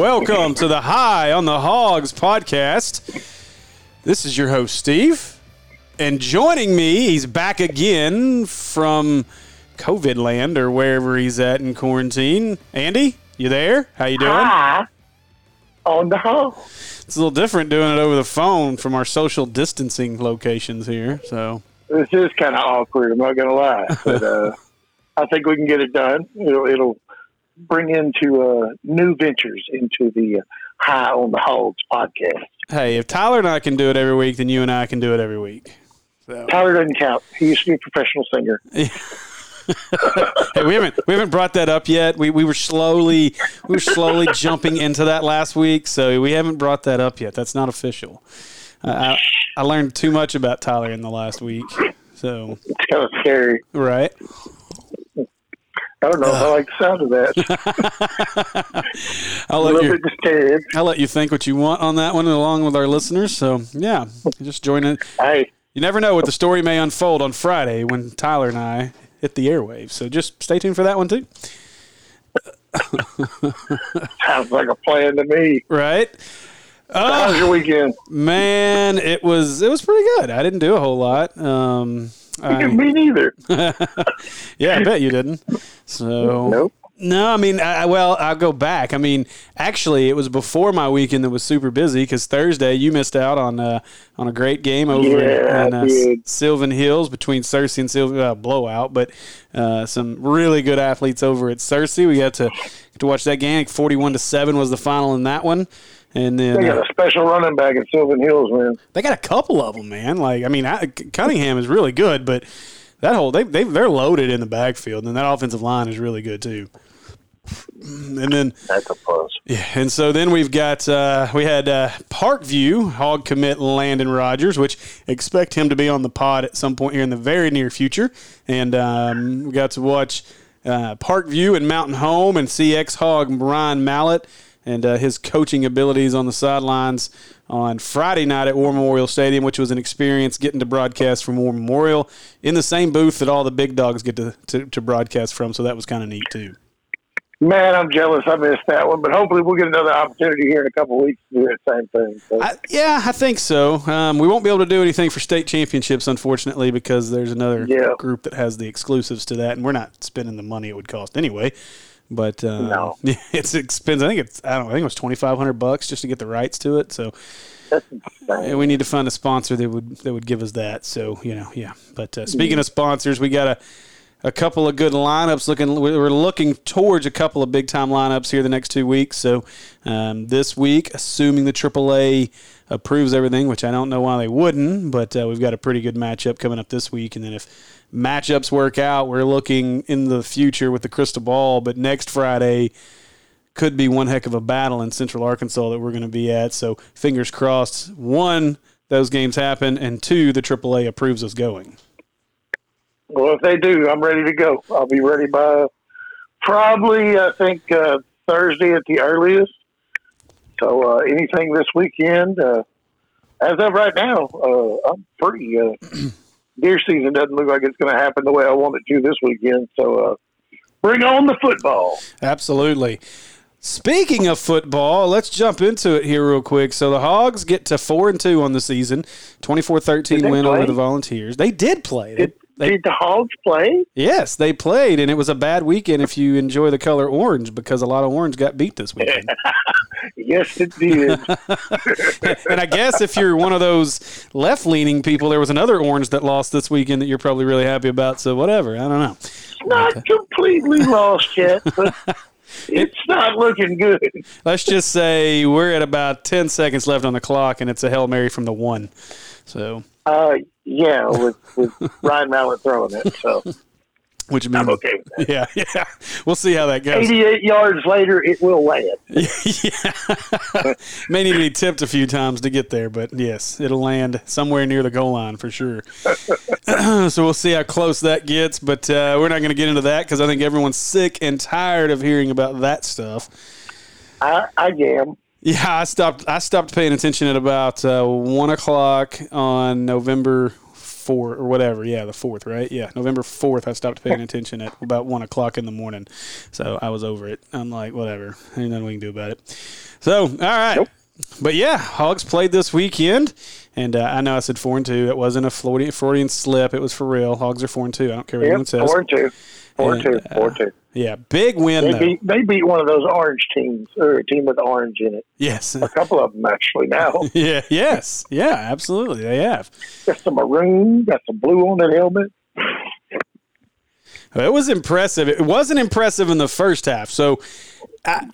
Welcome to the High on the Hogs podcast. This is your host, Steve. And joining me, he's back again from COVID land or wherever he's at in quarantine. Andy, you there? How you doing? Hi. On the hog. It's a little different doing it over the phone from our social distancing locations here. So This is kind of awkward. I'm not going to lie, but uh, I think we can get it done. It'll, it'll bring into uh, new ventures into the uh, High on the Hogs podcast. hey, if Tyler and I can do it every week, then you and I can do it every week. So Tyler doesn't count. He used to be a professional singer. hey, we haven't we haven't brought that up yet. We we were slowly we were slowly jumping into that last week, so we haven't brought that up yet. That's not official. Uh, I I learned too much about Tyler in the last week. So It's kind of scary. right, I don't know if I like the sound of that. I'll let you. I'll let you think what you want on that one, along with our listeners. So yeah, just join it. Hey, You never know what the story may unfold on Friday when Tyler and I hit the airwaves. So just stay tuned for that one too. sounds like a plan to me. Right. How was Uh, your weekend? man, it was it was pretty good. I didn't do a whole lot. Um, I- me neither. yeah, I bet you didn't. So Nope. no, I mean, I, well, I'll go back. I mean, actually, it was before my weekend that was super busy because Thursday you missed out on uh, on a great game over Yeah, in I uh. Sylvan Hills between Searcy and Sylvan uh, blowout, but uh, some really good athletes over at Searcy. We got to to watch that game. Forty-one to seven was the final in that one. And then They uh, got a special running back at Sylvan Hills, man. they got a couple of them, man. Like, I mean, I, Cunningham is really good, but that whole they they they're loaded in the backfield, and that offensive line is really good too. And then That's a plus. yeah, and so then we've got uh, we had uh, Parkview hog commit Landon Rogers, which expect him to be on the pod at some point here in the very near future, and um, we got to watch uh, Parkview and Mountain Home and CX hog Ryan Mallett and uh, his coaching abilities on the sidelines on Friday night at War Memorial Stadium, which was an experience getting to broadcast from War Memorial in the same booth that all the big dogs get to, to, to broadcast from. So that was kind of neat too. Man, I'm jealous. I missed that one, but hopefully we'll get another opportunity here in a couple of weeks to do that same thing. So, I, yeah, I think so. Um, we won't be able to do anything for state championships, unfortunately, because there's another Yeah. group that has the exclusives to that, and we're not spending the money it would cost anyway. But uh, No. it's expensive. I think it's I don't know. I think it was twenty five hundred bucks just to get the rights to it. So yeah, insane. we need to find a sponsor that would that would give us that. So you know, yeah. But uh, speaking of sponsors, we got a a couple of good lineups. Looking, we're looking towards a couple of big time lineups here the next two weeks. So um, this week, assuming the AAA approves everything, which I don't know why they wouldn't, but uh, we've got a pretty good matchup coming up this week. And then if matchups work out, we're looking in the future with the crystal ball. But next Friday could be one heck of a battle in Central Arkansas that we're going to be at. So fingers crossed. One, those games happen, and two, the AAA approves us going. Well, if they do, I'm ready to go. I'll be ready by probably, I think, uh, Thursday at the earliest. So uh, anything this weekend, uh, as of right now, uh, I'm pretty. Deer season doesn't look like it's going to happen the way I want it to this weekend. So uh, bring on the football. Absolutely. Speaking of football, let's jump into it here real quick. So the Hogs get to 4 and 2 on the season, 24-13 Did they win over the Volunteers. They did play. They, Did, they, did the Hogs play? yes, they played and it was a bad weekend if you enjoy the color orange because a lot of orange got beat this weekend. Yes, it did. and I guess if you're one of those left-leaning people, there was another orange that lost this weekend that you're probably really happy about. So whatever, I don't know. not completely lost yet, but it's not looking good. Let's just say we're at about ten seconds left on the clock, and it's a hail mary from the one. So, Uh, yeah, with, with Ryan Mallett throwing it. So which means I'm okay with that. yeah, yeah. We'll see how that goes. 88 yards later, it will land. yeah, may need to be tipped a few times to get there, but yes, it'll land somewhere near the goal line for sure. so we'll see how close that gets, but uh, we're not going to get into that because I think everyone's sick and tired of hearing about that stuff. I, I am. Yeah, I stopped. I stopped paying attention at about uh, one o'clock on November four or whatever. Yeah, the fourth, right? Yeah, November fourth. I stopped paying attention at about one o'clock in the morning, so I was over it. I'm like, whatever, ain't nothing we can do about it. So, all right. Nope. But yeah, Hogs played this weekend, and uh, I know I said four and two. It wasn't a Floridian, Freudian slip. It was for real. Hogs are four and two. I don't care what yep, anyone says. Four and two. Four and, two. Four uh, two. Yeah, big win. They beat, they beat one of those orange teams, or a team with orange in it. Yes, a couple of them actually now. yeah, yes, yeah, absolutely, they have. Got some maroon, got some blue on that helmet. It was impressive. It wasn't impressive in the first half. So, I,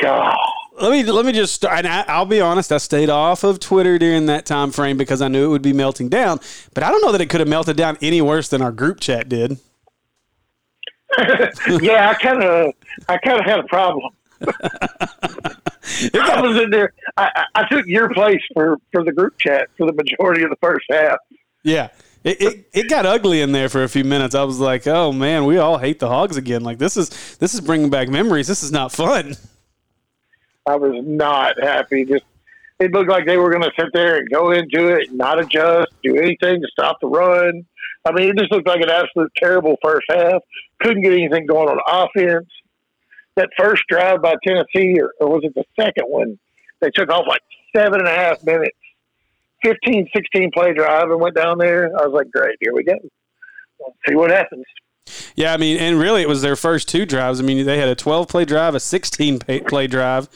let me let me just start. And I, will be honest. I stayed off of Twitter during that time frame because I knew it would be melting down. But I don't know that it could have melted down any worse than our group chat did. yeah, I kind of, I kind of had a problem. I was in there. I, I took your place for for the group chat for the majority of the first half. Yeah, it, it, it, got ugly in there for a few minutes. I was like, oh man, we all hate the hogs again. Like this is this is bringing back memories. This is not fun. I was not happy. Just it looked like they were going to sit there and go into it, and not adjust, do anything to stop the run. I mean, it just looked like an absolute terrible first half. Couldn't get anything going on offense. That first drive by Tennessee, or, or was it the second one? They took off like seven and a half minutes 15, 16 play drive and went down there. I was like, great, here we go. See what happens. Yeah, I mean, and really, it was their first two drives. I mean, they had a 12 play drive, a 16 play drive,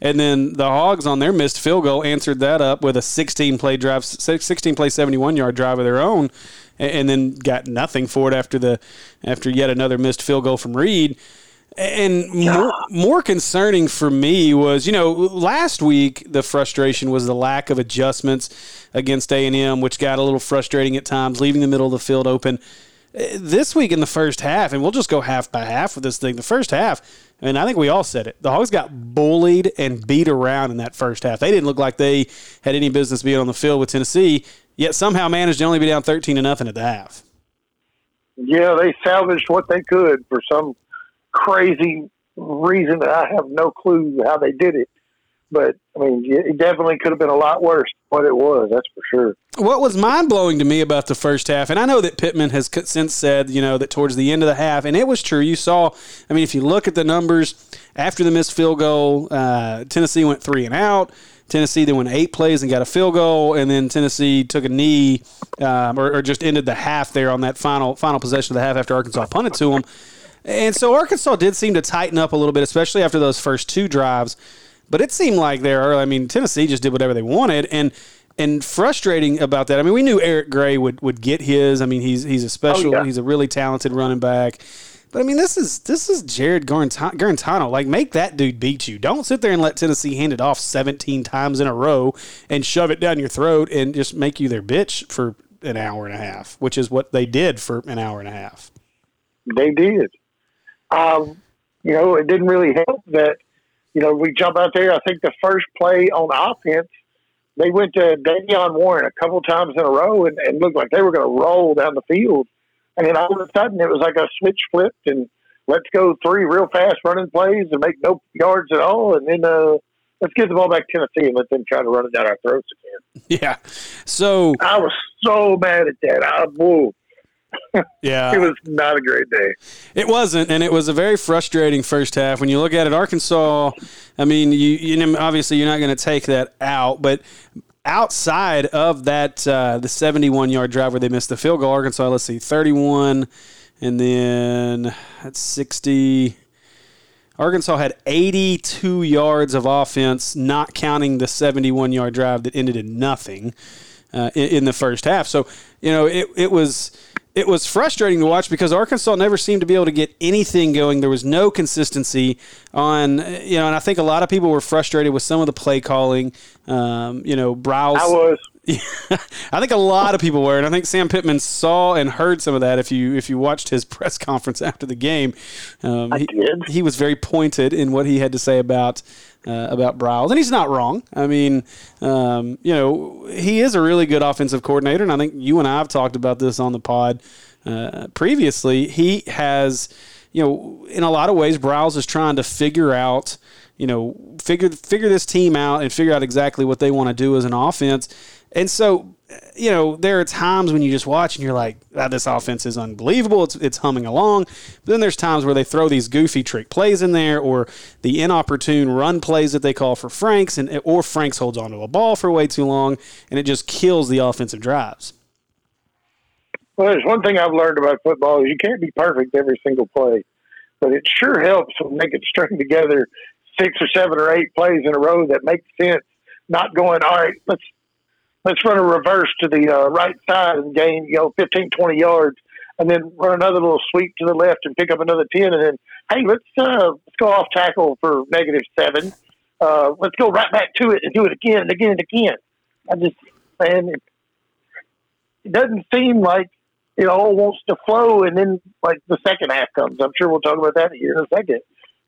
and then the Hogs on their missed field goal answered that up with a 16 play drive, 16 play 71 yard drive of their own, and then got nothing for it after the after yet another missed field goal from Reed. And more, more concerning for me was, you know, last week the frustration was the lack of adjustments against A and M, which got a little frustrating at times, leaving the middle of the field open. This week in the first half, and we'll just go half by half with this thing. The first half, and I think we all said it. The Hogs got bullied and beat around in that first half. They didn't look like they had any business being on the field with Tennessee, yet somehow managed to only be down thirteen to nothing at the half. Yeah, they salvaged what they could for some crazy reason that I have no clue how they did it. But I mean, it definitely could have been a lot worse what it was. That's for sure. What was mind blowing to me about the first half, and I know that Pittman has since said, you know, that towards the end of the half, and it was true. You saw, I mean, if you look at the numbers after the missed field goal, uh, Tennessee went three and out. Tennessee then went eight plays and got a field goal, and then Tennessee took a knee, um, or, or, just ended the half there on that final final possession of the half after Arkansas punted to them. And so Arkansas did seem to tighten up a little bit, especially after those first two drives. But it seemed like there, I mean, Tennessee just did whatever they wanted, and and frustrating about that. I mean, we knew Eric Gray would, would get his. I mean, he's he's a special, oh, yeah. he's a really talented running back. But I mean, this is this is Jarrett Guarantano. Like, make that dude beat you. Don't sit there and let Tennessee hand it off 17 times in a row and shove it down your throat and just make you their bitch for an hour and a half, which is what they did for an hour and a half. They did. Um, you know, it didn't really help that, you know, we jump out there. I think the first play on offense, they went to De'Vion Warren a couple times in a row and, and looked like they were going to roll down the field. And then all of a sudden it was like a switch flipped and let's go three real fast running plays and make no yards at all. And then, uh, let's get the ball back to Tennessee and let them try to run it down our throats again. Yeah. So I was so mad at that. I, whoa yeah. it was not a great day. It wasn't, and it was a very frustrating first half. When you look at it, Arkansas, I mean, you, you know, obviously you're not going to take that out, but outside of that, uh, the 71 yard drive where they missed the field goal, Arkansas, let's see, 31, and then that's 60. Arkansas had 82 yards of offense, not counting the 71 yard drive that ended in nothing uh, in, in the first half. So, you know, it, it was it was frustrating to watch because Arkansas never seemed to be able to get anything going. There was no consistency on, you know, and I think a lot of people were frustrated with some of the play calling. Um, you know, Browse. I was. I think a lot of people were, and I think Sam Pittman saw and heard some of that. If you if you watched his press conference after the game, um, he, he was very pointed in what he had to say about uh, about Briles, and he's not wrong. I mean, um, you know, he is a really good offensive coordinator, and I think you and I have talked about this on the pod uh, previously. He has, you know, in a lot of ways, Briles is trying to figure out you know, figure figure this team out and figure out exactly what they want to do as an offense. And so, you know, there are times when you just watch and you're like, ah, this offense is unbelievable. It's, it's humming along. But then there's times where they throw these goofy trick plays in there or the inopportune run plays that they call for Franks, and or Franks holds onto a ball for way too long, and it just kills the offensive drives. Well, there's one thing I've learned about football you can't be perfect every single play, but it sure helps when they can string together six or seven or eight plays in a row that make sense. Not going, all right, let's let's run a reverse to the uh, right side and gain, you know, 15, 20 yards, and then run another little sweep to the left and pick up another 10, and then, hey, let's, uh, let's go off tackle for negative seven. Uh, let's go right back to it and do it again and again and again. I just, man, it, it doesn't seem like it all wants to flow, and then, like, the second half comes. I'm sure we'll talk about that here in a second.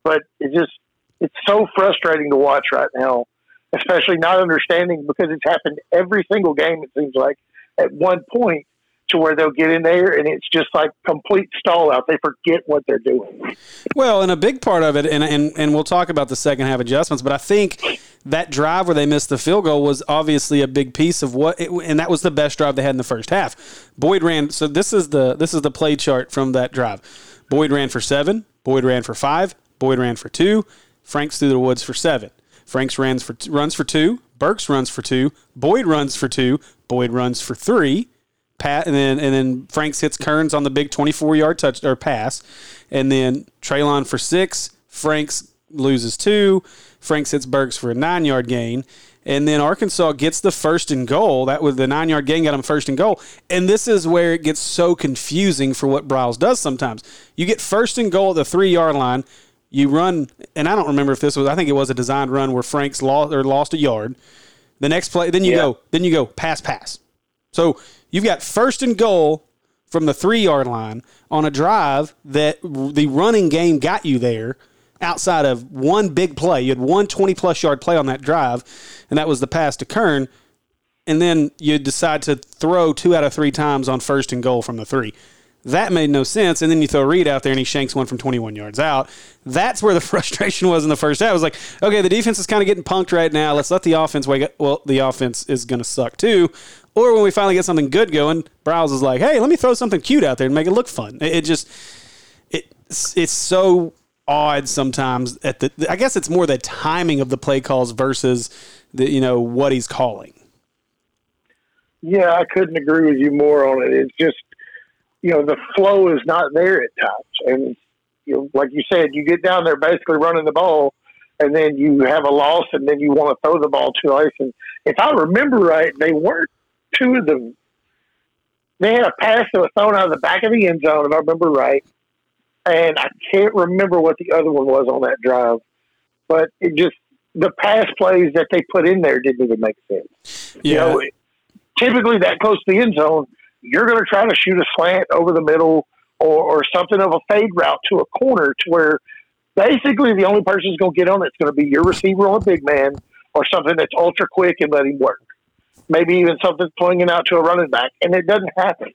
But it just, it's so frustrating to watch right now especially not understanding because it's happened every single game, it seems like, at one point to where they'll get in there and it's just like complete stall out. They forget what they're doing. Well, and a big part of it, and, and, and we'll talk about the second half adjustments, but I think that drive where they missed the field goal was obviously a big piece of what, it, and that was the best drive they had in the first half. Boyd ran, so this is the this is the play chart from that drive. Boyd ran for seven, Boyd ran for five, Boyd ran for two, Franks through the woods for seven. Franks runs for runs for two. Burks runs for two. Boyd runs for two. Boyd runs for three. Pat and then and then Franks hits Kearns on the big 24 yard touch or pass, and then Treylon for six. Franks loses two. Franks hits Burks for a nine yard gain. And then Arkansas gets the first and goal. That was the nine yard gain got them first and goal. And this is where it gets so confusing for what Briles does sometimes. You get first and goal at the three yard line you run, and I don't remember if this was. I think it was a designed run where Franks lost or lost a yard. The next play, then you yeah. go, then you go pass, pass. So you've got first and goal from the three yard line on a drive that the running game got you there outside of one big play. You had one 20 plus yard play on that drive, and that was the pass to Kern. And then you decide to throw two out of three times on first and goal from the three. That made no sense. And then you throw Reed out there and he shanks one from 21 yards out. That's where the frustration was in the first half. I was like, okay, the defense is kind of getting punked right now. Let's let the offense wake up. Well, the offense is going to suck too. Or when we finally get something good going, Briles is like, hey, let me throw something cute out there and make it look fun. It, it just, it, it's so odd sometimes at the, I guess it's more the timing of the play calls versus the, you know, what he's calling. Yeah, I couldn't agree with you more on it. It's just, you know, the flow is not there at times. And, you know, like you said, you get down there basically running the ball and then you have a loss and then you want to throw the ball twice. And if I remember right, they weren't two of them. They had a pass that was thrown out of the back of the end zone, if I remember right. And I can't remember what the other one was on that drive. But it just, the pass plays that they put in there didn't even make sense. Yeah. You know, typically that close to the end zone, you're going to try to shoot a slant over the middle or, or something of a fade route to a corner to where basically the only person who's going to get on it's going to be your receiver on a big man or something that's ultra quick and let him work. Maybe even something swinging out to a running back, and it doesn't happen.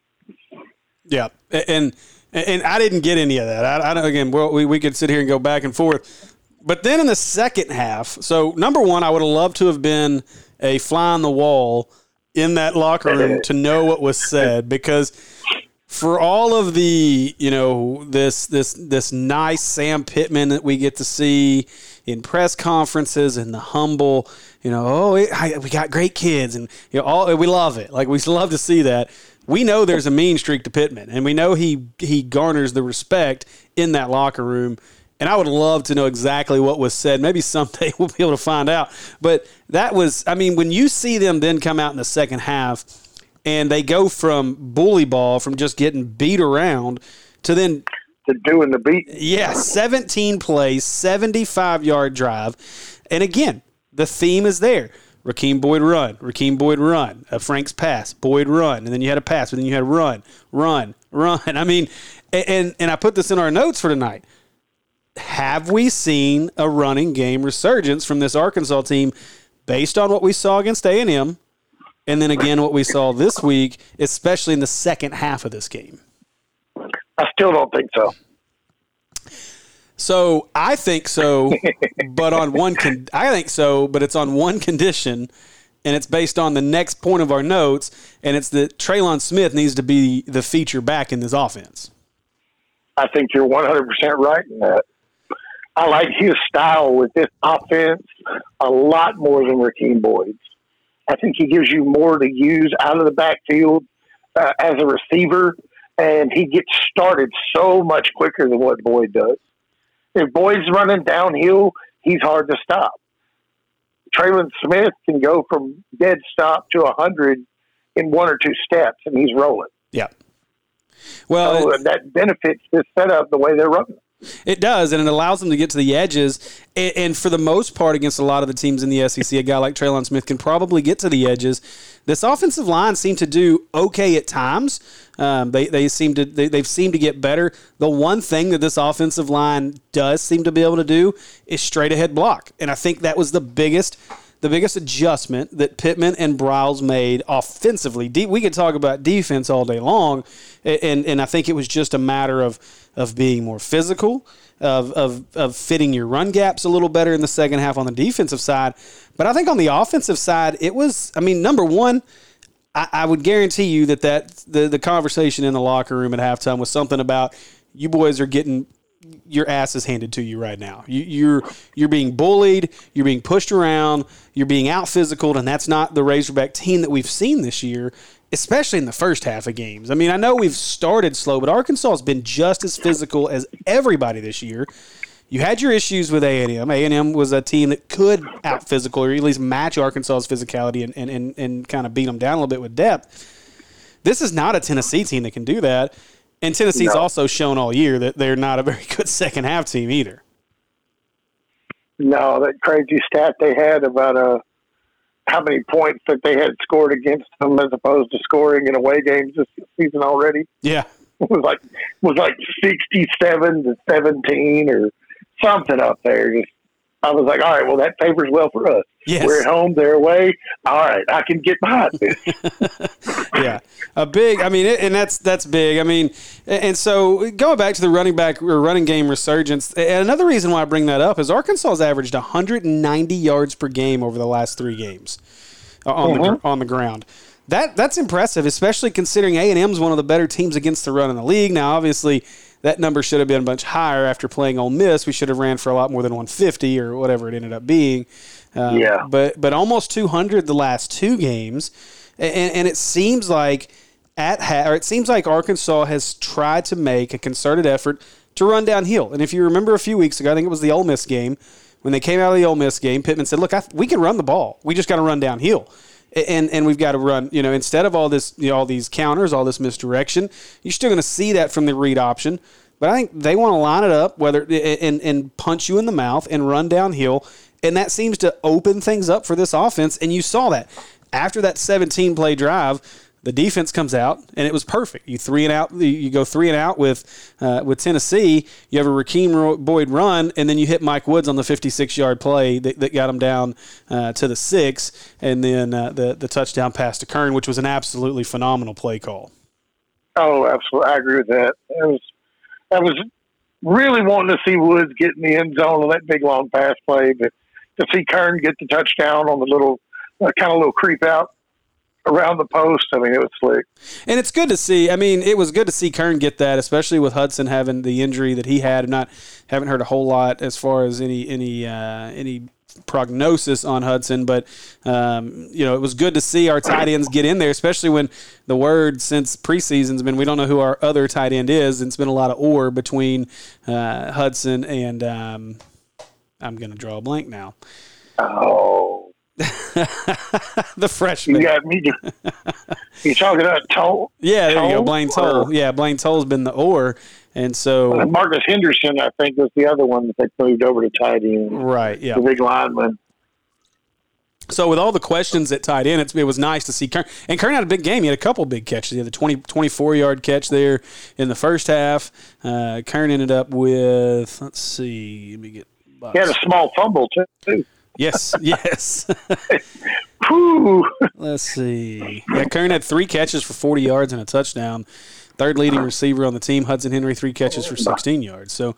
Yeah, and and I didn't get any of that. I, I again, well, we we could sit here and go back and forth, but then in the second half, so number one, I would have loved to have been a fly on the wall in that locker room to know what was said because for all of the you know this this this nice Sam Pittman that we get to see in press conferences and the humble you know oh I, we got great kids and you know all we love it. Like we love to see that. We know there's a mean streak to Pittman and we know he he garners the respect in that locker room and I would love to know exactly what was said. Maybe someday we'll be able to find out. But that was, I mean, when you see them then come out in the second half and they go from bully ball, from just getting beat around to then to doing the beat. Yeah, 17 plays, 75 yard drive. And again, the theme is there. Rakeem Boyd run, Rakeem Boyd run, a Frank's pass, Boyd run, and then you had a pass, but then you had run, run, run. I mean, and and I put this in our notes for tonight have we seen a running game resurgence from this Arkansas team based on what we saw against A&M and then again what we saw this week, especially in the second half of this game? I still don't think so. So I think so, but on one con- I think so, but it's on one condition, and it's based on the next point of our notes, and it's that Trelon Smith needs to be the feature back in this offense. I think you're 100 percent right in that. I like his style with this offense a lot more than Rakeem Boyd's. I think he gives you more to use out of the backfield uh, as a receiver, and he gets started so much quicker than what Boyd does. If Boyd's running downhill, he's hard to stop. Trelon Smith can go from dead stop to 100 in one or two steps, and he's rolling. Yeah. Well, so, that benefits this setup the way they're running. It does, and it allows them to get to the edges. And, and, for the most part, against a lot of the teams in the SEC, a guy like Trelon Smith can probably get to the edges. This offensive line seemed to do okay at times. Um, they they seem to they, they've seemed to get better. The one thing that this offensive line does seem to be able to do is straight ahead block, and I think that was the biggest the biggest adjustment that Pittman and Briles made offensively. We could talk about defense all day long, and and I think it was just a matter of of being more physical, of, of, of fitting your run gaps a little better in the second half on the defensive side. But I think on the offensive side, it was, I mean, number one, I, I would guarantee you that, that the, the conversation in the locker room at halftime was something about you boys are getting your ass is handed to you right now. You, you're you're being bullied. You're being pushed around. You're being out physical, and that's not the Razorback team that we've seen this year, especially in the first half of games. I mean, I know we've started slow, but Arkansas has been just as physical as everybody this year. You had your issues with A and M. A and M was a team that could out physical or at least match Arkansas's physicality and, and, and, and kind of beat them down a little bit with depth. This is not a Tennessee team that can do that. And Tennessee's no. also shown all year that they're not a very good second half team either. No, that crazy stat they had about uh, how many points that they had scored against them as opposed to scoring in away games this season already. Yeah, it was like was like sixty-seven to seventeen or something up there. Just I was like, all right, well, that favors well for us. Yes. We're at home, they're away. All right, I can get behind this. yeah, a big. I mean, it, and that's that's big. I mean, and so going back to the running back or running game resurgence, and another reason why I bring that up is Arkansas has averaged 190 yards per game over the last three games uh, on the on the ground. That that's impressive, especially considering A and M is one of the better teams against the run in the league. Now, obviously that number should have been much higher after playing Ole Miss. We should have ran for a lot more than 150 or whatever it ended up being. Um, yeah. But but almost 200 the last two games, and, and it seems like at ha- or it seems like Arkansas has tried to make a concerted effort to run downhill. And if you remember a few weeks ago, I think it was the Ole Miss game when they came out of the Ole Miss game. Pittman said, "Look, th- we can run the ball. We just got to run downhill." And and we've got to run. You know, instead of all this, you know, all these counters, all this misdirection, you're still going to see that from the read option. But I think they want to line it up, whether and and punch you in the mouth and run downhill, and that seems to open things up for this offense. And you saw that after that 17 play drive the defense comes out and it was perfect. You three and out. You go three and out with uh, with Tennessee. You have a Rakeem Boyd run, and then you hit Mike Woods on the 56 yard play that, that got him down uh, to the six, and then uh, the the touchdown pass to Kern, which was an absolutely phenomenal play call. Oh, absolutely, I agree with that. It was I was really wanting to see Woods get in the end zone on that big long pass play, but to see Kern get the touchdown on the little uh, kind of little creep out around the post. I mean, it was slick. And it's good to see. I mean, it was good to see Kern get that, especially with Hudson having the injury that he had. I'm not haven't heard a whole lot as far as any any uh, any prognosis on Hudson, but um, you know it was good to see our tight ends get in there, especially when the word since preseason's been we don't know who our other tight end is, and it's been a lot of or between uh, Hudson and um, I'm going to draw a blank now. Oh. the freshman. You got me. You talking about Toll? Yeah, there you go. Blaine Toll. Yeah, Blaine Toll's been the or, and so Marcus Henderson, I think, was the other one that they moved over to tight end. Right. Yeah. The big lineman. So with all the questions at tight end, it was nice to see Kern. And Kern had a big game. He had a couple big catches. He had the 20, 24 yard catch there in the first half. Uh, Kern ended up with let's see, let me get. He had a small fumble too. Yes, yes. Let's see. Yeah, Kern had three catches for 40 yards and a touchdown. Third leading receiver on the team, Hudson Henry, three catches for 16 yards. So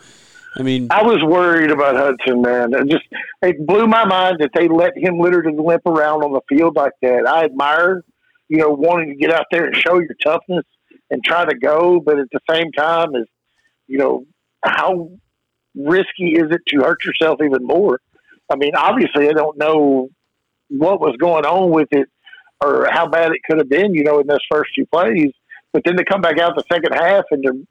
I mean, I was worried about Hudson, man. It just it blew my mind that they let him literally limp around on the field like that. I admire, you know, wanting to get out there and show your toughness and try to go, but at the same time, is you know how risky is it to hurt yourself even more? I mean, obviously, I don't know what was going on with it or how bad it could have been, you know, in those first few plays. But then to come back out the second half and to,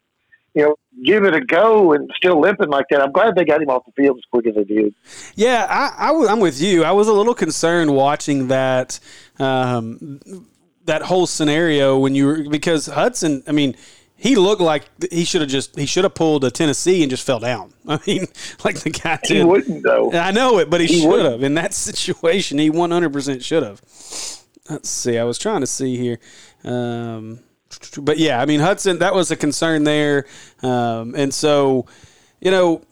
you know, give it a go and still limping like that, I'm glad they got him off the field as quick as they did. Yeah, I, I, am with you. I was a little concerned watching that. Um, that whole scenario when you were because Hudson, I mean, he looked like he should have just he should have pulled a Tennessee and just fell down. I mean, like the guy did. He wouldn't though. I know it, but he, he should have in that situation. He one hundred percent should have. Let's see. I was trying to see here. Um, but yeah, I mean Hudson, that was a concern there, um, and so you know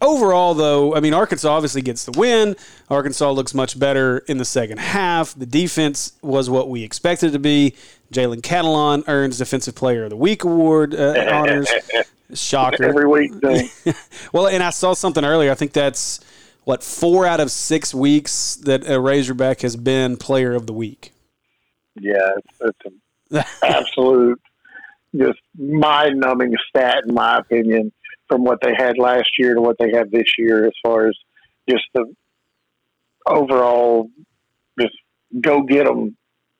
overall, though, I mean, Arkansas obviously gets the win. Arkansas looks much better in the second half. The defense was what we expected it to be. Jalen Catalon earns Defensive Player of the Week award uh, honors. Shocker. Every week. well, and I saw something earlier. I think that's, what, four out of six weeks that a Razorback has been Player of the Week. Yeah, it's, an absolute, just mind numbing stat, in my opinion from what they had last year to what they have this year as far as just the overall just go get them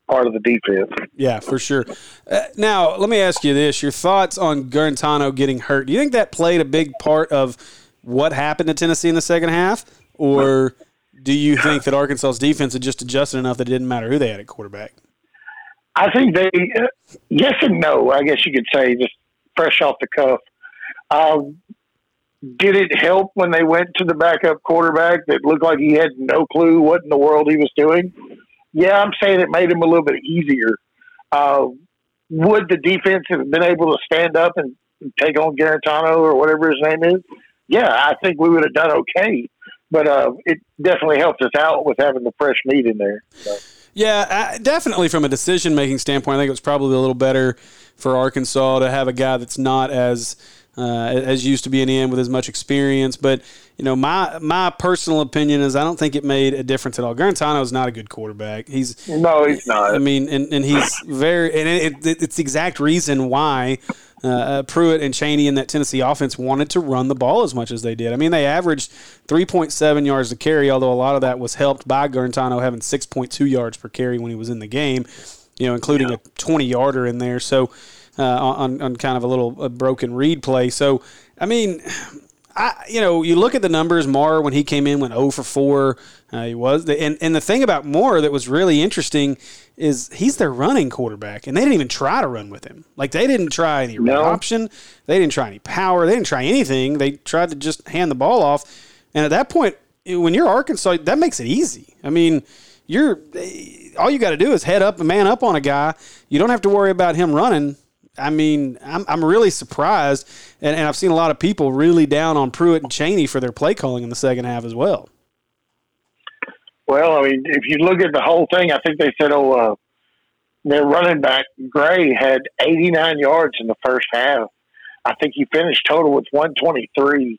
part of the defense. Yeah, for sure. Uh, now, let me ask you this: Your thoughts on Guarantano getting hurt? Do you think that played a big part of what happened to Tennessee in the second half, or do you think that Arkansas's defense had just adjusted enough that it didn't matter who they had at quarterback? I think they, uh, yes and no. I guess you could say just fresh off the cuff. Um, did it help when they went to the backup quarterback that looked like he had no clue what in the world he was doing? Yeah, I'm saying it made him a little bit easier. Uh, would the defense have been able to stand up and take on Garantano or whatever his name is? Yeah, I think we would have done okay. But uh, it definitely helped us out with having the fresh meat in there. So. Yeah, definitely from a decision making standpoint, I think it was probably a little better for Arkansas to have a guy that's not as uh, as used to being in with as much experience. But you know, my my personal opinion is I don't think it made a difference at all. Guarantano is not a good quarterback. He's no, he's not. I mean, and, and he's very, and it, it, it's the exact reason why. Uh, uh, Pruitt and Chaney in that Tennessee offense wanted to run the ball as much as they did. I mean, they averaged 3.7 yards to carry, although a lot of that was helped by Guarantano having 6.2 yards per carry when he was in the game, you know, including yeah. a 20 yarder in there. So, uh, on, on kind of a little a broken read play. So, I mean, I, you know, you look at the numbers. Moore when he came in went 0 for 4. Uh, he was, and and the thing about Moore that was really interesting is he's their running quarterback, and they didn't even try to run with him. Like they didn't try any no. option, they didn't try any power, they didn't try anything. They tried to just hand the ball off, and at that point, when you're Arkansas, that makes it easy. I mean, you're all you got to do is head up and man up on a guy. You don't have to worry about him running I mean, I'm, I'm really surprised, and, and I've seen a lot of people really down on Pruitt and Chaney for their play calling in the second half as well. Well, I mean, if you look at the whole thing, I think they said, oh, uh, their running back Gray had 89 yards in the first half. I think he finished total with 123.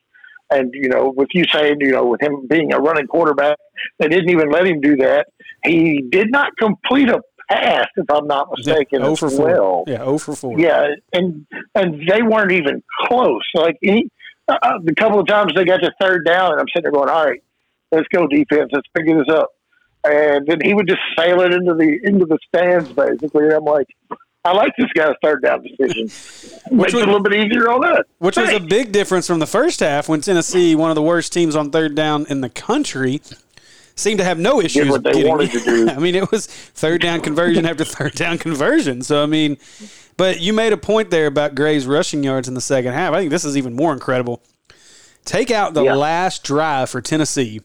And you know, with you saying, you know, with him being a running quarterback, they didn't even let him do that. He did not complete a if I'm not mistaken, yeah, as oh well. Yeah, 0 for 4. Yeah, and and they weren't even close. Like he, uh, the couple of times they got to third down, and I'm sitting there going, "All right, let's go defense, let's figure this up." And then he would just sail it into the into the stands, basically. And I'm like, I like this guy's third down decision. Which Makes was, it a little bit easier on us. Which Thanks. was a big difference from the first half when Tennessee, one of the worst teams on third down in the country, seemed to have no issues. what they getting, wanted to do. I mean, it was third down conversion after third down conversion. So I mean, but you made a point there about Gray's rushing yards in the second half. I think this is even more incredible. Take out the yeah. last drive for Tennessee.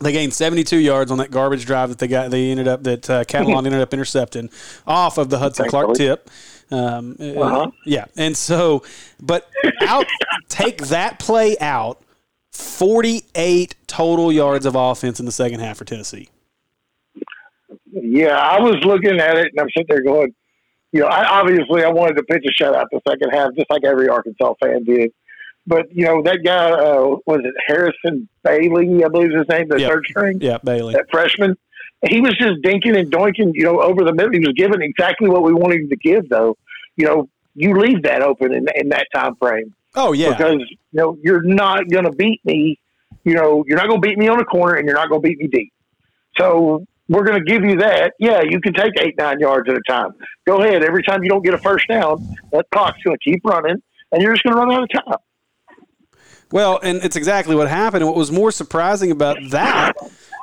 They gained 72 yards on that garbage drive that they got. They ended up that uh, Catalon ended up intercepting off of the Hudson Clark tip. Um, uh-huh. Yeah, and so, but out take that play out 48 total yards of offense in the second half for Tennessee. Yeah, I was looking at it and I'm sitting there going, you know, I, obviously I wanted to pitch a shutout the second half, just like every Arkansas fan did. but you know that guy uh, was it Harrison Bailey, I believe is his name, the Yep. third string, Yeah, Bailey. that freshman. He was just dinking and doinking, you know, over the middle. He was giving exactly what we wanted him to give, though. You know, you leave that open in, in that time frame Oh yeah. because you know you're not going to beat me. You know, you're not going to beat me on the corner, and you're not going to beat me deep. So we're going to give you that. Yeah, you can take eight, nine yards at a time. Go ahead. Every time you don't get a first down, that clock's going to keep running, and you're just going to run out of time. Well, and it's exactly what happened. And what was more surprising about that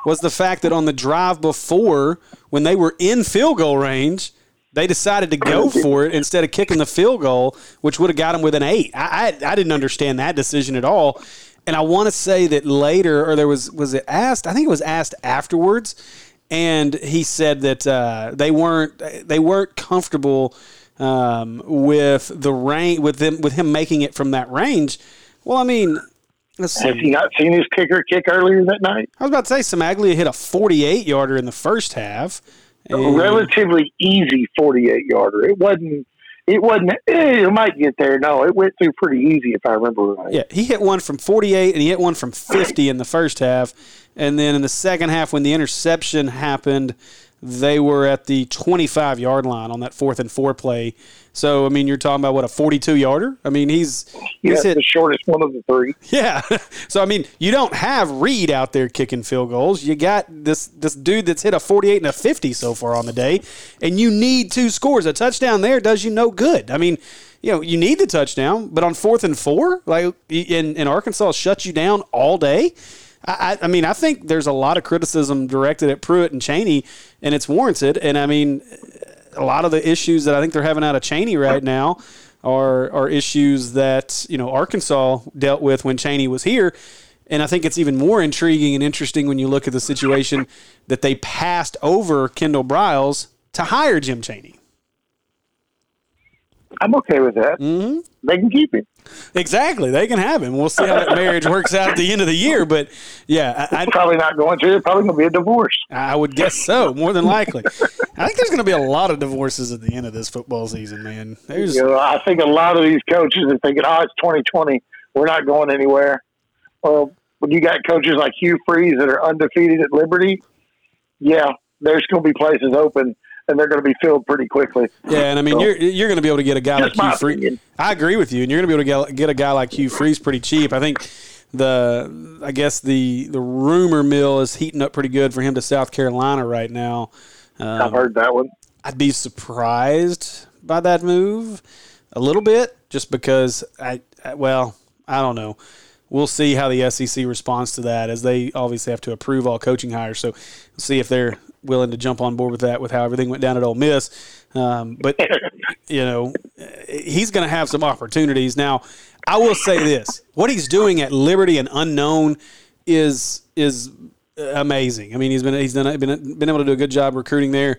was the fact that on the drive before, when they were in field goal range, they decided to go for it instead of kicking the field goal, which would have got them with an eight. I, I, I didn't understand that decision at all. And I want to say that later, or there was was it asked? I think it was asked afterwards, and he said that uh, they weren't they weren't comfortable um, with the range with them with him making it from that range. Well, I mean, let's Has see. he not seen his kicker kick earlier that night? I was about to say Cimaglia hit a 48 yarder in the first half. And- Relatively easy 48 yarder. It wasn't. It wasn't. Eh, it might get there. No, it went through pretty easy if I remember right. Yeah, he hit one from 48 and he hit one from 50 in the first half. And then in the second half, when the interception happened, they were at the 25 yard line on that fourth and four play. So, I mean, you're talking about what, a 42 yarder? I mean, he's, Yeah, he's hit the shortest one of the three. Yeah. So I mean, you don't have Reed out there kicking field goals. You got this this dude that's hit a 48 and a 50 so far on the day, and you need two scores. A touchdown there does you no good. I mean, you know, you need the touchdown, but on fourth and four, like in, in Arkansas shut you down all day. I, I mean, I think there's a lot of criticism directed at Pruitt and Chaney, and it's warranted. And I mean, a lot of the issues that I think they're having out of Chaney right now are are issues that you know Arkansas dealt with when Chaney was here, and I think it's even more intriguing and interesting when you look at the situation that they passed over Kendall Briles to hire Jim Chaney. I'm okay with that. Mm-hmm. They can keep him. Exactly, they can have him. We'll see how that marriage works out at the end of the year, but yeah, I, Probably not going to. It's probably going to be a divorce. I, I would guess so, more than likely. I think there's going to be a lot of divorces at the end of this football season, man. There's You know, I think a lot of these coaches are thinking, "Oh, it's 2020. We're not going anywhere." Well, when you got coaches like Hugh Freeze that are undefeated at Liberty, yeah, there's going to be places open, and they're going to be filled pretty quickly. Yeah, and I mean, So- you're you're going to be able to get a guy like Hugh Freeze. I agree with you, and you're going to be able to get, get a guy like Hugh Freeze pretty cheap. I think the I guess the the rumor mill is heating up pretty good for him to South Carolina right now. I've Um, heard that one. I'd be surprised by that move a little bit, just because I, I well, I don't know. We'll see how the SEC responds to that, as they obviously have to approve all coaching hires. So, see if they're willing to jump on board with that, with how everything went down at Ole Miss. Um, but you know, he's going to have some opportunities. Now, I will say this: what he's doing at Liberty and Unknown is is amazing. I mean, he's been he's done been been able to do a good job recruiting there.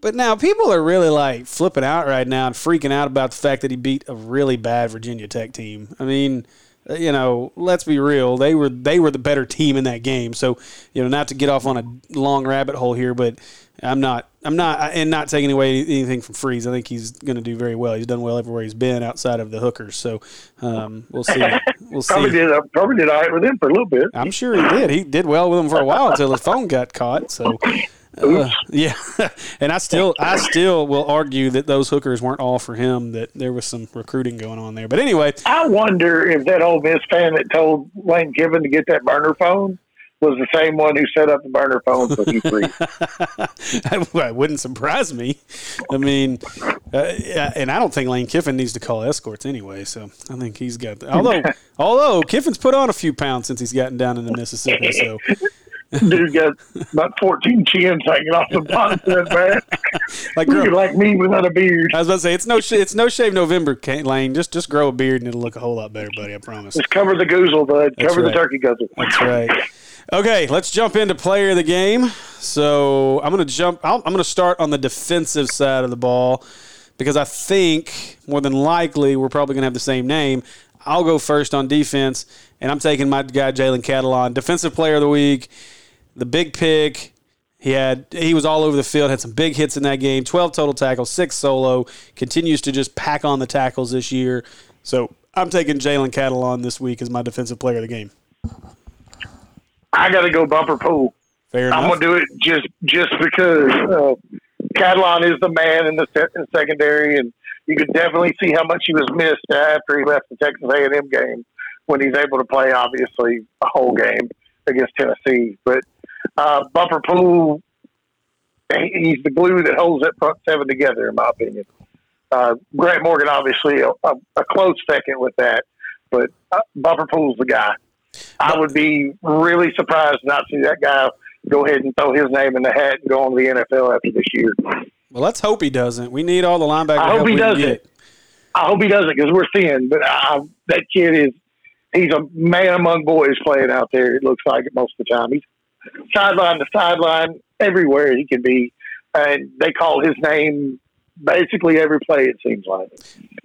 But now people are really like flipping out right now and freaking out about the fact that he beat a really bad Virginia Tech team. I mean, you know, let's be real. They were they were the better team in that game. So, you know, not to get off on a long rabbit hole here, but I'm not I'm not and not taking away anything from Freeze. I think he's going to do very well. He's done well everywhere he's been outside of the hookers. So, um, we'll see. We'll Probably see. did. uh, Probably did all right with him for a little bit. I'm sure he did. He did well with him for a while until his phone got caught. So, uh, yeah, and I still, I still will argue that those hookers weren't all for him. That there was some recruiting going on there. But anyway, I wonder if that Ole Miss fan that told Lane Kiffin to get that burner phone was the same one who set up the burner phone for Hugh Freeze. that wouldn't surprise me. I mean, uh, and I don't think Lane Kiffin needs to call escorts anyway. So I think he's got. Although, although Kiffin's put on a few pounds since he's gotten down into Mississippi. So Dude got about 14 chins hanging off the bottom of that back. like, grow, like me without a beard. I was about to say it's no, sh- it's no shave November, Kate Lane. Just, just grow a beard and it'll look a whole lot better, buddy. I promise. Just cover the goozle, bud. That's cover right. the turkey guzzle. That's right. Okay, let's jump into player of the game. So I'm going to jump. I'll, I'm going to start on the defensive side of the ball because I think more than likely we're probably going to have the same name. I'll go first on defense, and I'm taking my guy Jalen Catalon, defensive player of the week, the big pick. He had he was all over the field, had some big hits in that game, 12 total tackles, six solo, continues to just pack on the tackles this year. So I'm taking Jalen Catalon this week as my defensive player of the game. I got to go bumper pool. Fair enough. I'm gonna do it just just because uh, Catalon is the man in the, se- in secondary, and you could definitely see how much he was missed after he left the Texas A&M game when he's able to play, obviously, a whole game against Tennessee. But uh, Bumper Pool, he's the glue that holds that front seven together, in my opinion. Uh, Grant Morgan, obviously, a, a, close second with that, but uh, Bumper Pool's the guy. I would be really surprised not to see that guy go ahead and throw his name in the hat and go on to the NFL after this year. Well, let's hope he doesn't. We need all the linebackers. I hope he does it. I hope he doesn't because we're seeing. But I, that kid is he's a man among boys playing out there. It looks like it most of the time. He's sideline to sideline everywhere he can be, and they call his name basically every play. It seems like.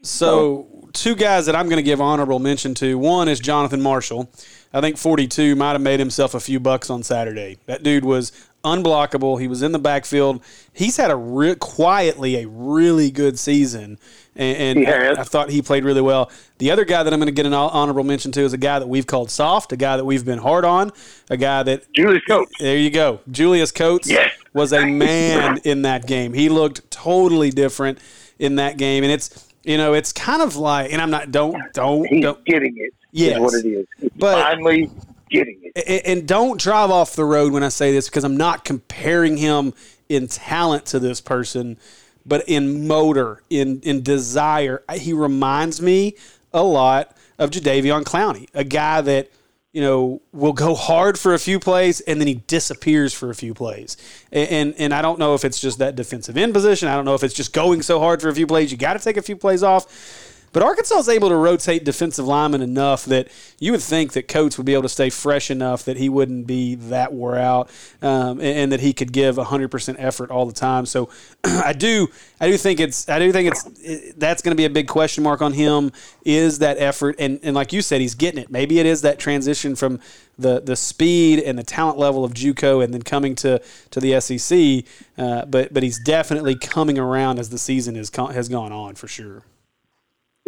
So, two guys that I'm going to give honorable mention to. One is Jonathan Marshall. I think 42 might have made himself a few bucks on Saturday. That dude was unblockable. He was in the backfield. He's had a re- quietly a really good season, and, and I, I, thought he played really well. The other guy that I'm going to get an honorable mention to is a guy that we've called soft, a guy that we've been hard on, a guy that Julius Coates. There you go, Julius Coates yes. was a man in that game. He looked totally different in that game, and it's you know it's kind of like, and I'm not don't don't He's don't getting it. Yes. What it is. He's But- finally getting it. and don't drive off the road when I say this because I'm not comparing him in talent to this person, but in motor, in in desire. He reminds me a lot of Jadeveon Clowney, a guy that you know will go hard for a few plays and then he disappears for a few plays. And and, and I don't know if it's just that defensive end position. I don't know if it's just going so hard for a few plays. You got to take a few plays off. But Arkansas is able to rotate defensive linemen enough that you would think that Coates would be able to stay fresh enough that he wouldn't be that wore out, um, and, and that he could give 100% effort all the time. So I do, I do think it's, I do think it's, it, that's going to be a big question mark on him. Is that effort? And and like you said, he's getting it. Maybe it is that transition from the the speed and the talent level of JUCO, and then coming to to the SEC. Uh, but but he's definitely coming around as the season has has gone on for sure.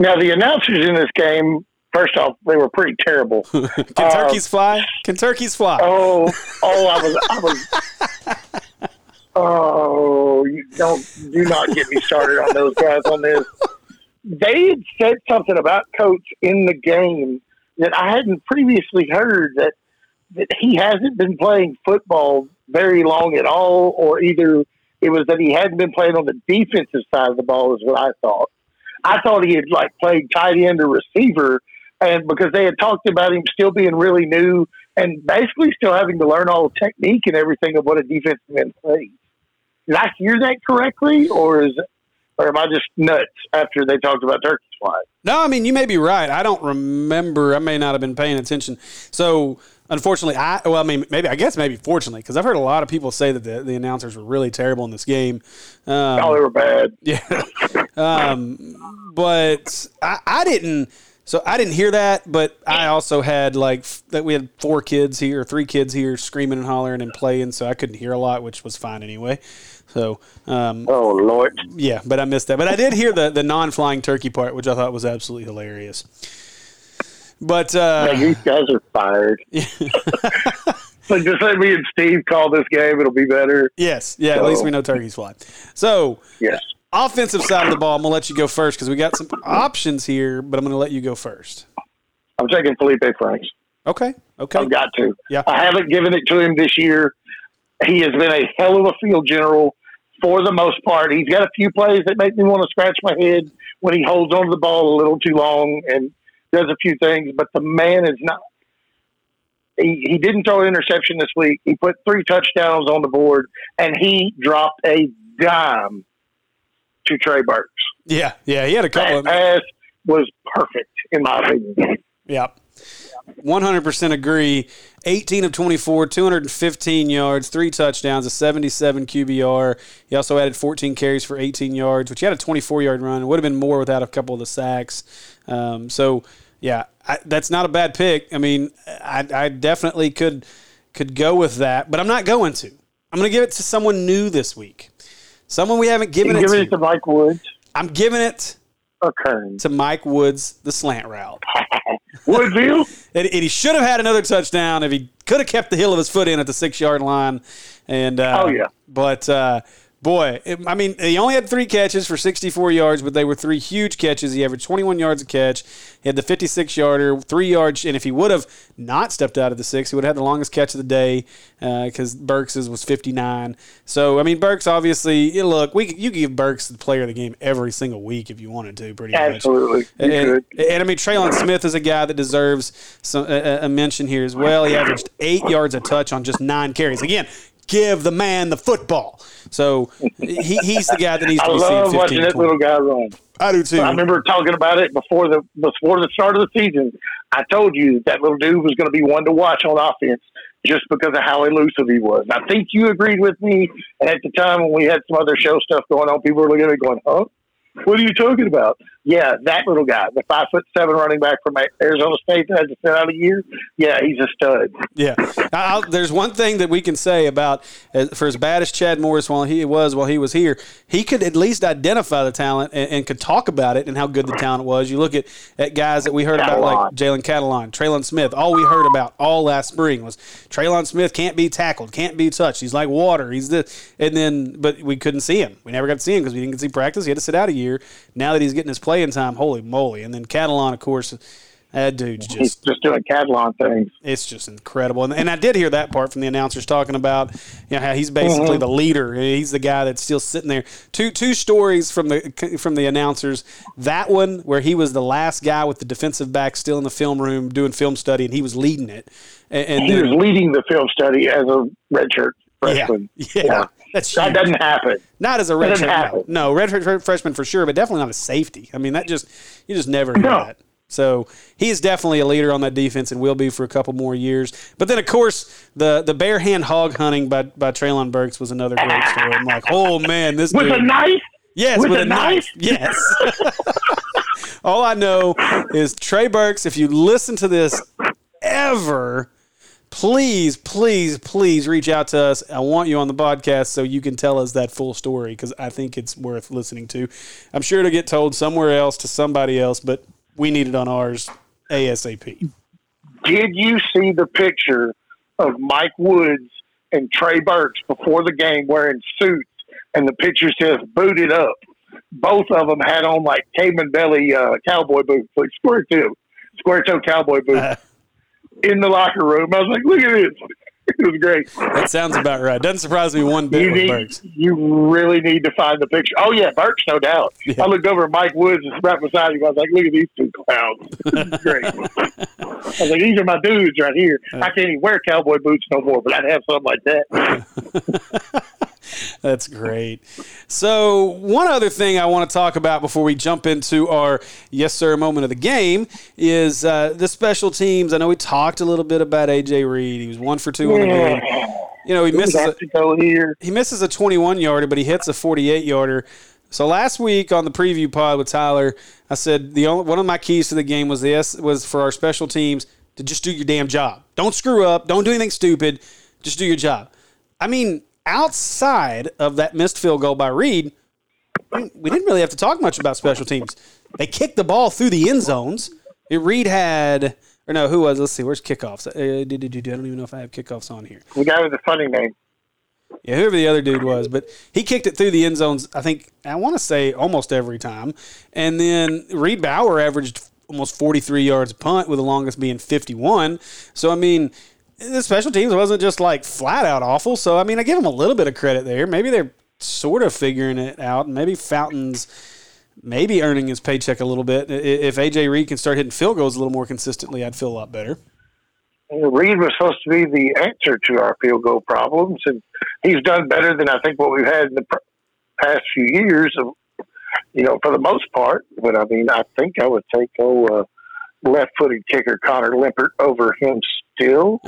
Now the announcers in this game, first off, they were pretty terrible. Can uh, turkeys fly? Can turkeys fly? Oh, oh, I was, I was. Oh, you don't do not get me started on those guys on this. They had said something about Coach in the game that I hadn't previously heard that that he hasn't been playing football very long at all, or either it was that he hadn't been playing on the defensive side of the ball, is what I thought. I thought he had like played tight end or receiver, and because they had talked about him still being really new and basically still having to learn all the technique and everything of what a defensive end plays. Did I hear that correctly, or is or am I just nuts after they talked about turkey flies? No, I mean you may be right. I don't remember. I may not have been paying attention. So unfortunately, I well, I mean maybe I guess maybe fortunately because I've heard a lot of people say that the, the announcers were really terrible in this game. Um, oh, they were bad. Yeah, um, but I, I didn't. So I didn't hear that, but I also had like that we had four kids here, three kids here screaming and hollering and playing, so I couldn't hear a lot, which was fine anyway. So, um, oh lord, yeah, but I missed that. But I did hear the the non flying turkey part, which I thought was absolutely hilarious. But uh, yeah, these guys are fired. so just let me and Steve call this game; it'll be better. Yes, yeah. So, at least we know turkeys fly. So yes. Offensive side of the ball, I'm gonna let you go first because we got some options here, but I'm gonna let you go first. I'm taking Felipe Franks. Okay. Okay. I've got to. Yeah. I haven't given it to him this year. He has been a hell of a field general for the most part. He's got a few plays that make me want to scratch my head when he holds on to the ball a little too long and does a few things, but the man is not. He, he didn't throw an interception this week. He put three touchdowns on the board, and he dropped a dime to Trey Burks. Yeah, yeah, he had a couple. That pass was perfect in my opinion. Yep. 100% agree. 18 of 24, 215 yards, three touchdowns, a 77 QBR. He also added 14 carries for 18 yards, which he had a 24 yard run. It would have been more without a couple of the sacks. Um, so, yeah, I, that's not a bad pick. I mean, I, I definitely could could go with that, but I'm not going to. I'm going to give it to someone new this week. Someone we haven't given it giving to. it to Mike Woods. I'm giving it occurring? to Mike Woods, the slant route. Woodville? And, and he should have had another touchdown if he could have kept the heel of his foot in at the six yard line. And uh, Oh, yeah. but uh, boy, it, I mean, he only had three catches for 64 yards, but they were three huge catches. He averaged 21 yards a catch. He had the 56 yarder, three yards, and if he would have not stepped out of the six, he would have had the longest catch of the day uh, because Burks's was 59. So I mean, Burks obviously, you look, we you give Burks the player of the game every single week if you wanted to, pretty much. Absolutely. You And, and I mean, Trelon Smith is a guy that deserves some, a, a mention here as well. He averaged eight yards a touch on just nine carries. Again, give the man the football. So he, he's the guy that needs I to be love seen. 15 watching that 20. little guy run. I do too. I remember talking about it before the before the start of the season. I told you that little dude was going to be one to watch on offense just because of how elusive he was. I think you agreed with me. And at the time when we had some other show stuff going on, people were looking at me going, "Huh? What are you talking about?" Yeah, that little guy, the five foot seven running back from Arizona State that had to sit out a year. Yeah, he's a stud. Yeah, I'll, there's one thing that we can say about for as bad as Chad Morris while he was while he was here, he could at least identify the talent and, and could talk about it and how good the talent was. You look at, at guys that we heard about like Jalen Catalon, Trelon Smith. All we heard about all last spring was Trelon Smith can't be tackled, can't be touched. He's like water. He's the and then but we couldn't see him. We never got to see him because we didn't get to see practice. He had to sit out a year. Now that he's getting his playing time, holy moly! And then Catalon, of course. That dude's just He's just doing Catalon things. it's just incredible. And, and I did hear that part from the announcers talking about you know how he's basically mm-hmm. the leader. He's the guy that's still sitting there. Two two stories from the from the announcers. That one where he was the last guy with the defensive back still in the film room doing film study, and he was leading it. And, and He then- was leading the film study as a redshirt yeah, freshman. yeah, that's That huge. doesn't happen. Not as a red doesn't no. no, red freshman for sure, but definitely not a safety. I mean, that just you just never hear No. that. So he is definitely a leader on that defense and will be for a couple more years. But then, of course, the the bare hand hog hunting by by Treylon Burks was another great story. I'm like, oh man, this With dude. a knife? Yes, With with, a a knife. Yes. All I know is Trey Burks. If you listen to this ever, please, please, please reach out to us. I want you on the podcast so you can tell us that full story because I think it's worth listening to. I'm sure it'll get told somewhere else to somebody else, but we need it on ours ASAP. Did you see the picture of Mike Woods and Trey Burks before the game wearing suits and the picture says booted up? Both of them had on like caveman belly uh, cowboy boots, like square toe, square toe cowboy boots Uh, in the locker room. I was like, look at this. It was great. that sounds about right. Doesn't surprise me one bit You need, you really need to find the picture. Oh yeah, Burks, no doubt. Yeah. I looked over at Mike Woods is right beside him. I was like, look at these two clowns. This is great. I was like, these are my dudes right here. I can't even wear cowboy boots no more, but I'd have something like that. That's great. So, one other thing I want to talk about before we jump into our yes sir moment of the game is uh, the special teams. I know we talked a little bit about AJ Reed. He was one for two on the game. You know, he misses a, Got to go here. he misses a 21 yarder, but he hits a 48 yarder. So last week on the preview pod with Tyler, I said the only one of my keys to the game was this was for our special teams to just do your damn job. Don't screw up. Don't do anything stupid. Just do your job. I mean, outside of that missed field goal by Reed, we didn't really have to talk much about special teams. They kicked the ball through the end zones. Reed had, or no, who was? Let's see, where's kickoffs? Uh. I don't even know if I have kickoffs on here. The guy with the funny name. Yeah, whoever the other dude was, but he kicked it through the end zones. I think I want to say almost every time, and then Reid Bauer averaged almost 43 yards a punt, with the longest being 51. So I mean, the special teams wasn't just like flat out awful. So I mean, I give them a little bit of credit there. Maybe they're sort of figuring it out. Maybe Fountain's maybe earning his paycheck a little bit. If AJ Reed can start hitting field goals a little more consistently, I'd feel a lot better. Reed was supposed to be the answer to our field goal problems, and he's done better than I think what we've had in the past few years. Of, you know, for the most part. But I mean, I think I would take oh uh, left-footed kicker Connor Limpert over him still.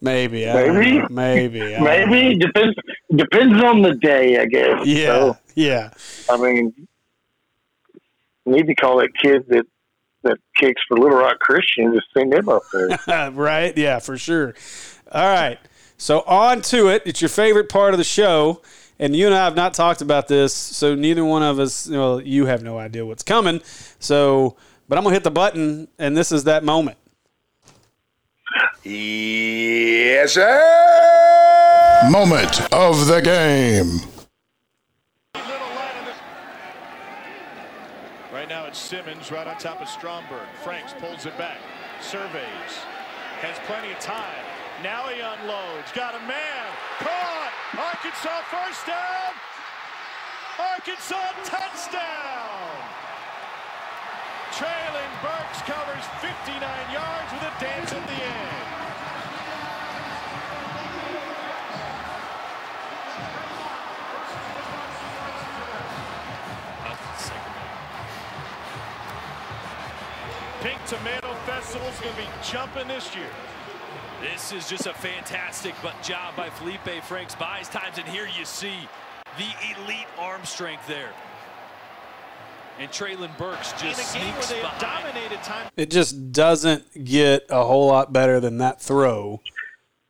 Maybe, Maybe. maybe, I don't know. Maybe depends depends on the day, I guess. Yeah, So, yeah. I mean, need to call that kid that that kicks for Little Rock Christian to send him up there. right? Yeah, for sure. All right. So on to it. It's your favorite part of the show. and you and I have not talked about this, so neither one of us. Well, you have no idea what's coming. So, but I'm gonna hit the button, and this is that moment. Yes, sir. Moment of the game. Right now it's Simmons right on top of Stromberg. Franks pulls it back. Surveys. Has plenty of time. Now he unloads. Got a man. Caught. Arkansas first down. Arkansas touchdown. Treylon Burks covers 59 yards with a dance at the end. Pink Tomato Festival's going to be jumping this year. This is just a fantastic job by Felipe Franks. Buys times, and here you see the elite arm strength there. And Treylon Burks just In a game where sneaks they behind. dominated time. It just doesn't get a whole lot better than that throw.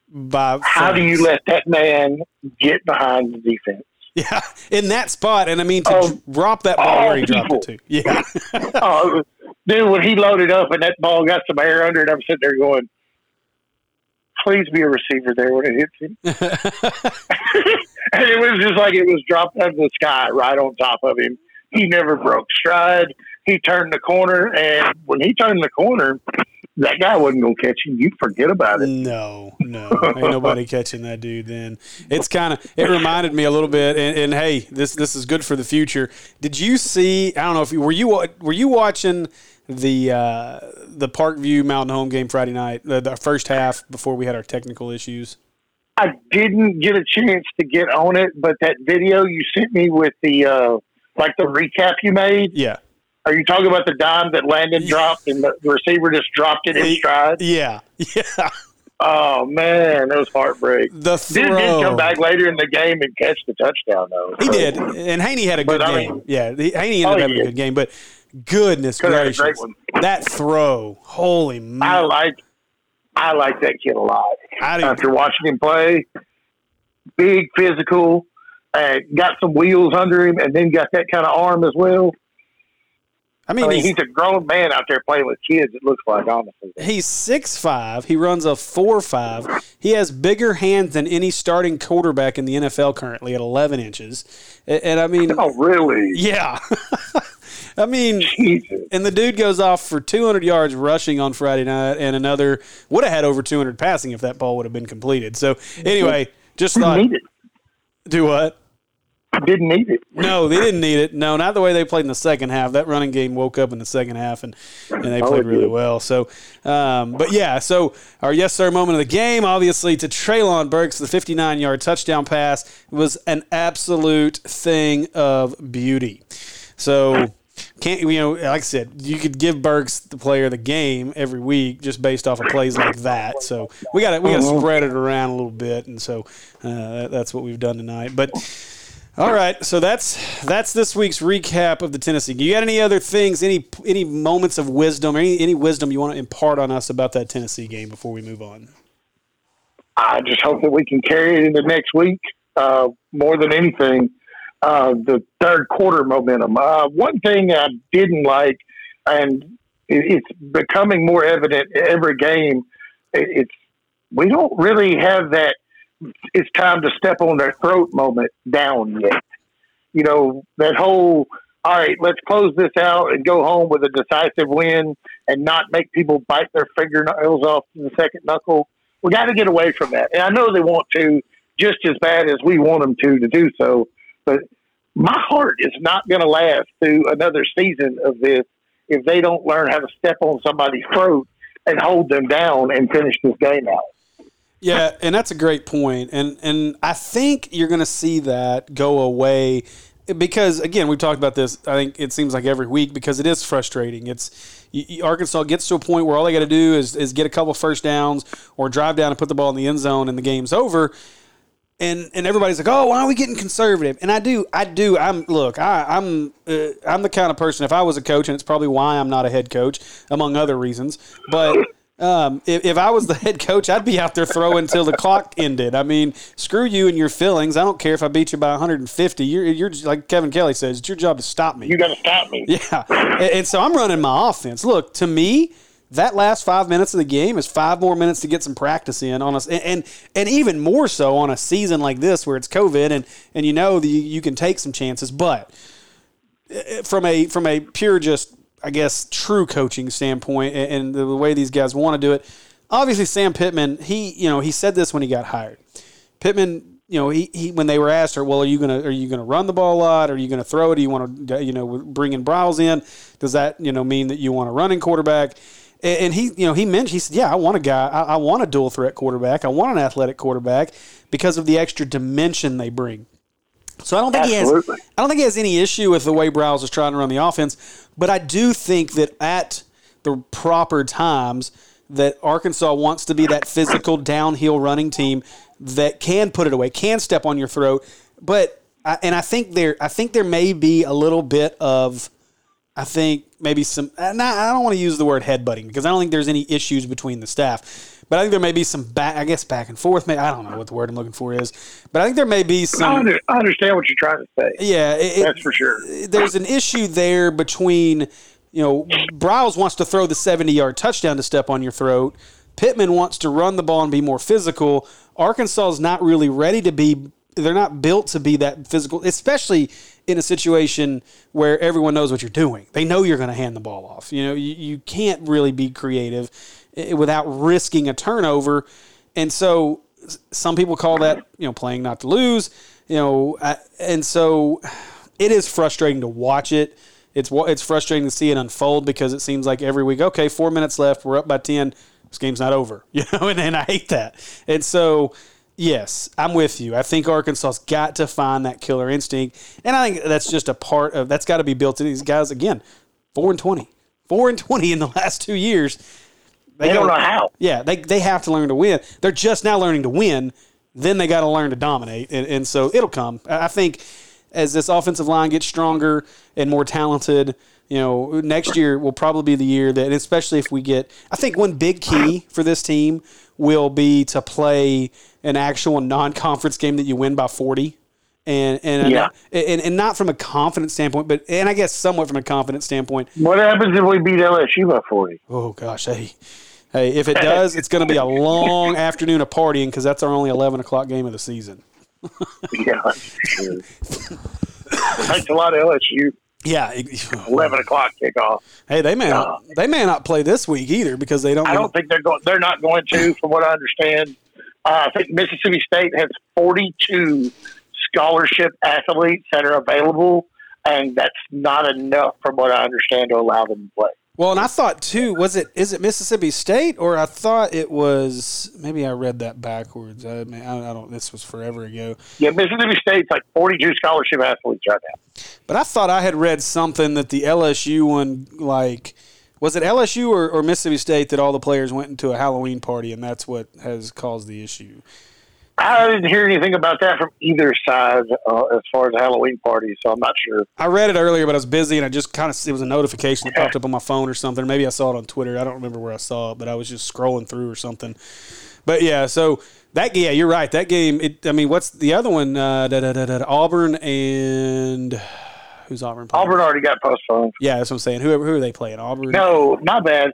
By How do you let that man get behind the defense? Yeah, in that spot, and I mean to Oh, drop that ball all where he oh, dropped it people. to. Yeah, Oh, dude, when he loaded up and that ball got some air under it, I'm sitting there going, please be a receiver there when it hits him. and it was just like it was dropped out of the sky right on top of him. He never broke stride. He turned the corner, and when he turned the corner, that guy wasn't going to catch him. You forget about it. no, no, ain't nobody catching that dude. Then it's kind of it reminded me a little bit. And, and hey, this this is good for the future. Did you see? I don't know if you were you were you watching the uh, the Parkview Mountain Home game Friday night, the, the first half before we had our technical issues. I didn't get a chance to get on it, but that video you sent me with the uh, like the recap you made. Yeah, Are you talking about the dime that Landon dropped and the, receiver just dropped it in stride? yeah, yeah. Oh man, that was heartbreak. The Dude throw. did come back later in the game and catch the touchdown though. He So- did, and Haney had a good But, I game. mean- yeah, Haney ended Oh, up having yeah. a good game, but goodness gracious, that throw! Holy I man! like I like that kid a lot. I. After watching him play, big physical, uh, got some wheels under him, and then got that kind of arm as well. I I mean, mean, he's, he's a grown man out there playing with kids. It looks like honestly. he's six five. He runs a four five. He has bigger hands than any starting quarterback in the NFL currently at eleven inches. And, and I mean, Oh, really? yeah. I mean, Jesus. and the dude goes off for 200 yards rushing on Friday night, and another would have had over 200 passing if that ball would have been completed. So anyway, just thought, do what? Didn't need it. No, they didn't need it. No, not the way they played in the second half. That running game woke up in the second half, and, and they Oh, played really well. So, um, but yeah, so our yes sir moment of the game, obviously to Treylon Burks, the 59 yard touchdown pass was an absolute thing of beauty. So. Can't you know? Like I said, you could give Burks the player of the game every week just based off of plays like that. So we got to we got to Uh-huh. spread it around a little bit, and so uh, that's what we've done tonight. But all right, so that's that's this week's recap of the Tennessee. You got any other things, any any moments of wisdom, any any wisdom you want to impart on us about that Tennessee game before we move on? I just hope that we can carry it into next week. Uh, more than anything, uh, the third quarter momentum. Uh, one thing I didn't like, and it, it's becoming more evident every game. it- It's we don't really have that. It's time to step on their throat moment down yet. You know that whole. All right, let's close this out and go home with a decisive win, and not make people bite their fingernails off the second knuckle we got to get away from that. And I know they want to just as bad as we want them to to do so, but my heart is not going to last through another season of this if they don't learn how to step on somebody's throat and hold them down and finish this game out. Yeah, and that's a great point, and and I think you're going to see that go away because again we've talked about this. I think it seems like every week because it is frustrating. It's you, you- Arkansas gets to a point where all they got to do is is get a couple first downs or drive down and put the ball in the end zone, and the game's over. And, and everybody's like, oh, why are we getting conservative? And I do, I do. I'm look, I, I'm uh, I'm the kind of person. If I was a coach, and it's probably why I'm not a head coach, among other reasons. But Um, if, if I was the head coach, I'd be out there throwing until the clock ended. I mean, screw you and your feelings. I don't care if I beat you by 150. You're, you're just, like Kevin Kelley says, it's your job to stop me. You got to stop me. Yeah, and, and so I'm running my offense. Look, to me, that last five minutes of the game is five more minutes to get some practice in on us, and, and and even more so on a season like this where it's COVID and and you know you can take some chances, but uh, from a from a pure just I guess true coaching standpoint and, the way these guys want to do it, obviously Sam Pittman he you know he said this when he got hired. Pittman you know, he, he when they were asked her, well, are you gonna are you gonna run the ball a lot? Are you gonna throw it? Do you want to you know bring in Briles in? Does that you know mean that you want a running quarterback? And, and he you know he mentioned he said, yeah, I want a guy, I, I want a dual threat quarterback, I want an athletic quarterback because of the extra dimension they bring. So I don't think Absolutely. he has. I don't think he has any issue with the way Briles is trying to run the offense, but I do think that at the proper times that Arkansas wants to be that physical downhill running team that can put it away, can step on your throat. But I, and I think there, I think there may be a little bit of, I think maybe some. I don't want to use the word headbutting because I don't think there's any issues between the staff. But I think there may be some back, I guess back and forth. Maybe, I don't know what the word I'm looking for is, but I think there may be I, some. under, I understand what you're trying to say. Yeah, it, That's for sure. there's an issue there between, you know, Briles wants to throw the 70 yard touchdown to step on your throat. Pittman wants to run the ball and be more physical. Arkansas is not really ready to be, they're not built to be that physical, especially in a situation where everyone knows what you're doing. They know you're going to hand the ball off. You know, you, you can't really be creative without risking a turnover. And so some people call that, you know, playing not to lose, you know, and so it is frustrating to watch it. It's it's frustrating to see it unfold because it seems like every week, okay, four minutes left, we're up by ten, this game's not over, you know, and, and I hate that. And so, yes, I'm with you. I think Arkansas's got to find that killer instinct, and I think that's just a part of that's got to be built in these guys. Again, four and twenty, four and twenty in the last two years. They don't know how. Yeah, they, they have to learn to win. They're just now learning to win. Then they got to learn to dominate, and, and so it'll come. I think as this offensive line gets stronger and more talented, you know, next year will probably be the year that, especially if we get. I think one big key for this team will be to play an actual non-conference game that you win by forty. And and, Yeah. and and not from a confidence standpoint, but and I guess somewhat from a confidence standpoint. What happens if we beat LSU by 40? Oh gosh, hey, hey! If it does, it's going to be a long afternoon of partying because that's our only eleven o'clock game of the season. Yeah. Thanks a lot, of LSU. Yeah. 11 o'clock kickoff. Hey, they may not, they may not play this week either because they don't. I don't think they're going. They're not going to, from what I understand. Uh, I think Mississippi State has 42 scholarship athletes that are available, and that's not enough, from what I understand, to allow them to play. Well, and I thought too. Was it is it Mississippi State or I thought it was maybe I read that backwards. I mean, I, don't. This was forever ago. Yeah, Mississippi State's like 42 scholarship athletes right now. But I thought I had read something that the LSU one, like, was it LSU or, or Mississippi State that all the players went into a Halloween party and that's what has caused the issue? I didn't hear anything about that from either side uh, as far as Halloween parties, so I'm not sure. I read it earlier, but I was busy and I just kind of, it was a notification that popped up on my phone or something. Maybe I saw it on Twitter. I don't remember where I saw it, but I was just scrolling through or something. But yeah, so that, yeah, you're right. That game, it, I mean, what's the other one? Uh, da, da, da, da, Auburn and who's Auburn playing? Auburn already got postponed. Yeah, that's what I'm saying. Whoever, who are they playing? Auburn? No, my bad.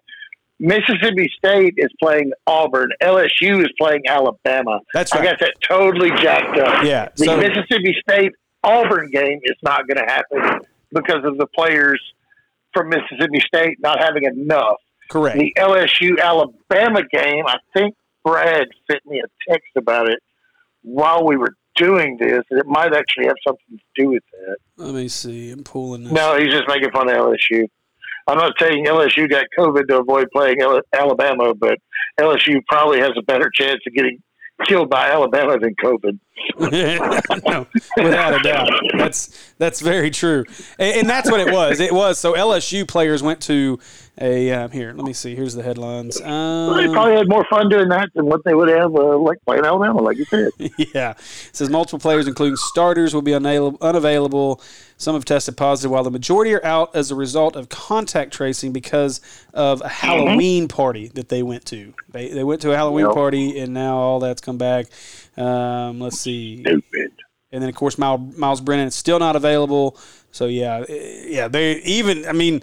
Mississippi State is playing Auburn. LSU is playing Alabama. That's right. I got that totally jacked up. Yeah, The so- Mississippi State Auburn game is not going to happen because of the players from Mississippi State not having enough. Correct. The LSU Alabama game, I think Brad sent me a text about it while we were doing this, and it might actually have something to do with that. Let me see. I'm pulling this. No, he's just making fun of LSU. I'm not saying LSU got COVID to avoid playing Alabama, but LSU probably has a better chance of getting killed by Alabama than COVID. no, without a doubt. That's that's very true, and, and, that's what it was. It was so LSU players went to a uh, here. Let me see. Here's the headlines. Um, they probably had more fun doing that than what they would have uh, like playing Alabama, like you said. yeah, it says multiple players, including starters, will be unavailable. Some have tested positive, while the majority are out as a result of contact tracing because of a Halloween mm-hmm. party that they went to. They they went to a Halloween yep. party, and now all that's come back. Um, let's see. Stupid. And then of course Myles Brennan is still not available. So yeah, yeah. They even. I mean,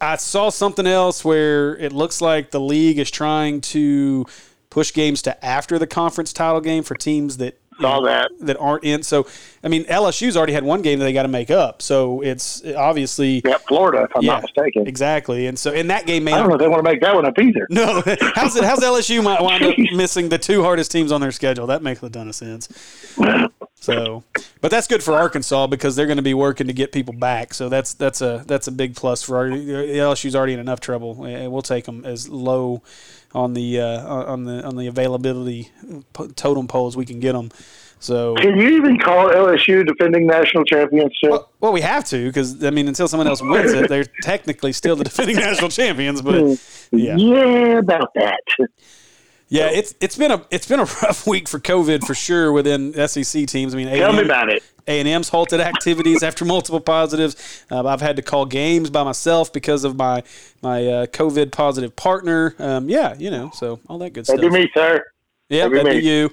I saw something else where it looks like the league is trying to push games to after the conference title game for teams that saw that that aren't in. So, I mean, LSU's already had one game that they got to make up. So it's obviously yeah, Florida, if I'm yeah, not mistaken. Exactly, and so in that game, may I don't know if they want to make that one up either. No, how's it? How's LSU might wind up missing the two hardest teams on their schedule? That makes a ton of sense. So, but that's good for Arkansas because they're going to be working to get people back. So that's that's a that's a big plus for our LSU's already in enough trouble. We'll take them as low on the uh, on the on the availability totem pole as we can get them. So can you even call LSU defending national championship? Well, well we have to because I mean, until someone else wins it, they're technically still the defending national champions. But hmm. yeah, yeah, about that. Yeah, it's it's been a it's been a rough week for COVID for sure within SEC teams. I mean, tell A&M, me about it. A and M's halted activities after multiple positives. Uh, I've had to call games by myself because of my my uh, COVID positive partner. Um, yeah, you know, so all that good stuff. That'd be me, sir. Yeah, that'd be you.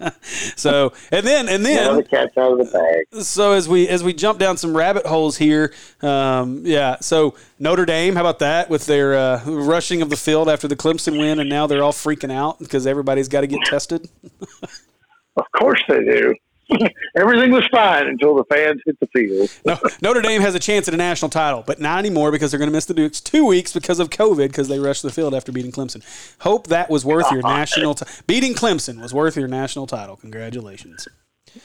so and then and then the cat's out of the bag. So as we as we jump down some rabbit holes here, um, yeah. So Notre Dame, how about that with their uh, rushing of the field after the Clemson win, and now they're all freaking out because everybody's got to get tested. of course they do. Everything was fine until the fans hit the field. no, Notre Dame has a chance at a national title, but not anymore because they're going to miss the Dukes two weeks because of COVID because they rushed the field after beating Clemson. Hope that was worth your national t- beating Clemson was worth your national title. Congratulations.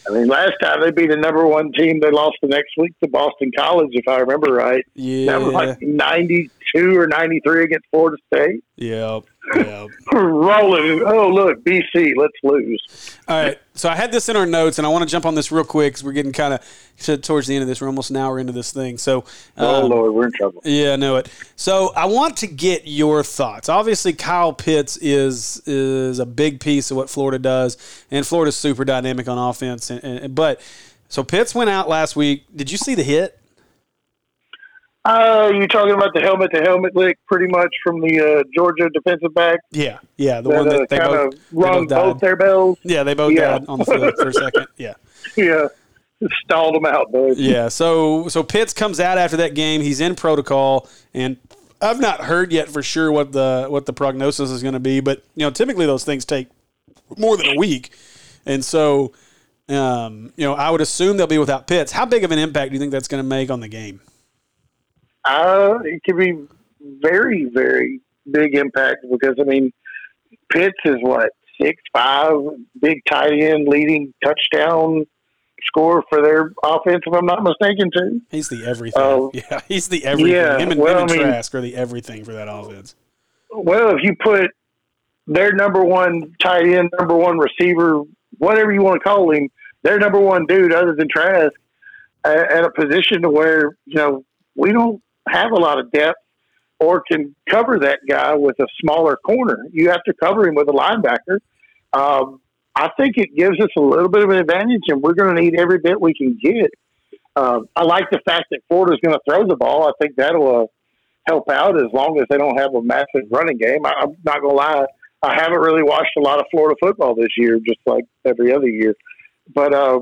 I mean, last time they beat the number one team, they lost the next week to Boston College, if I remember right. Yeah, that was like ninety-two or ninety-three against Florida State. Yeah, yeah. Rolling. Oh, look, BC, let's lose. All right. So I had this in our notes, and I want to jump on this real quick because we're getting kind of towards the end of this. We're almost an hour into this thing. So, oh um, Lord, we're in trouble. Yeah, I know it. So I want to get your thoughts. Obviously, Kyle Pitts is is a big piece of what Florida does, and Florida's super dynamic on offense. And, and, but so Pitts went out last week. Did you see the hit? Uh, you talking about the helmet to helmet lick, pretty much from the uh, Georgia defensive back? Yeah, yeah, the that, one that uh, they both rung both, both, their bells. Yeah, they both yeah. died on the field for a second. Yeah, yeah, stalled them out, bud. Yeah, so so Pitts comes out after that game. He's in protocol, and I've not heard yet for sure what the what the prognosis is going to be, but you know, typically those things take more than a week, and so. Um, you know, I would assume they'll be without Pitts. How big of an impact do you think that's going to make on the game? Uh, it could be very, very big impact because I mean, Pitts is what six five, big tight end, leading touchdown score for their offense, if I'm not mistaken, too. He's the everything. Uh, yeah, he's the everything. Yeah, him and, well, him and I mean, Trask are the everything for that offense. Well, if you put their number one tight end, number one receiver, whatever you want to call him, their number one dude other than Trask, at a position to where you know we don't have a lot of depth or can cover that guy with a smaller corner. You have to cover him with a linebacker. Um, I think it gives us a little bit of an advantage, and we're going to need every bit we can get. Uh, I like the fact that Florida's going to throw the ball. I think that'll uh, help out as long as they don't have a massive running game. I, I'm not going to lie. I haven't really watched a lot of Florida football this year, just like every other year. But, uh,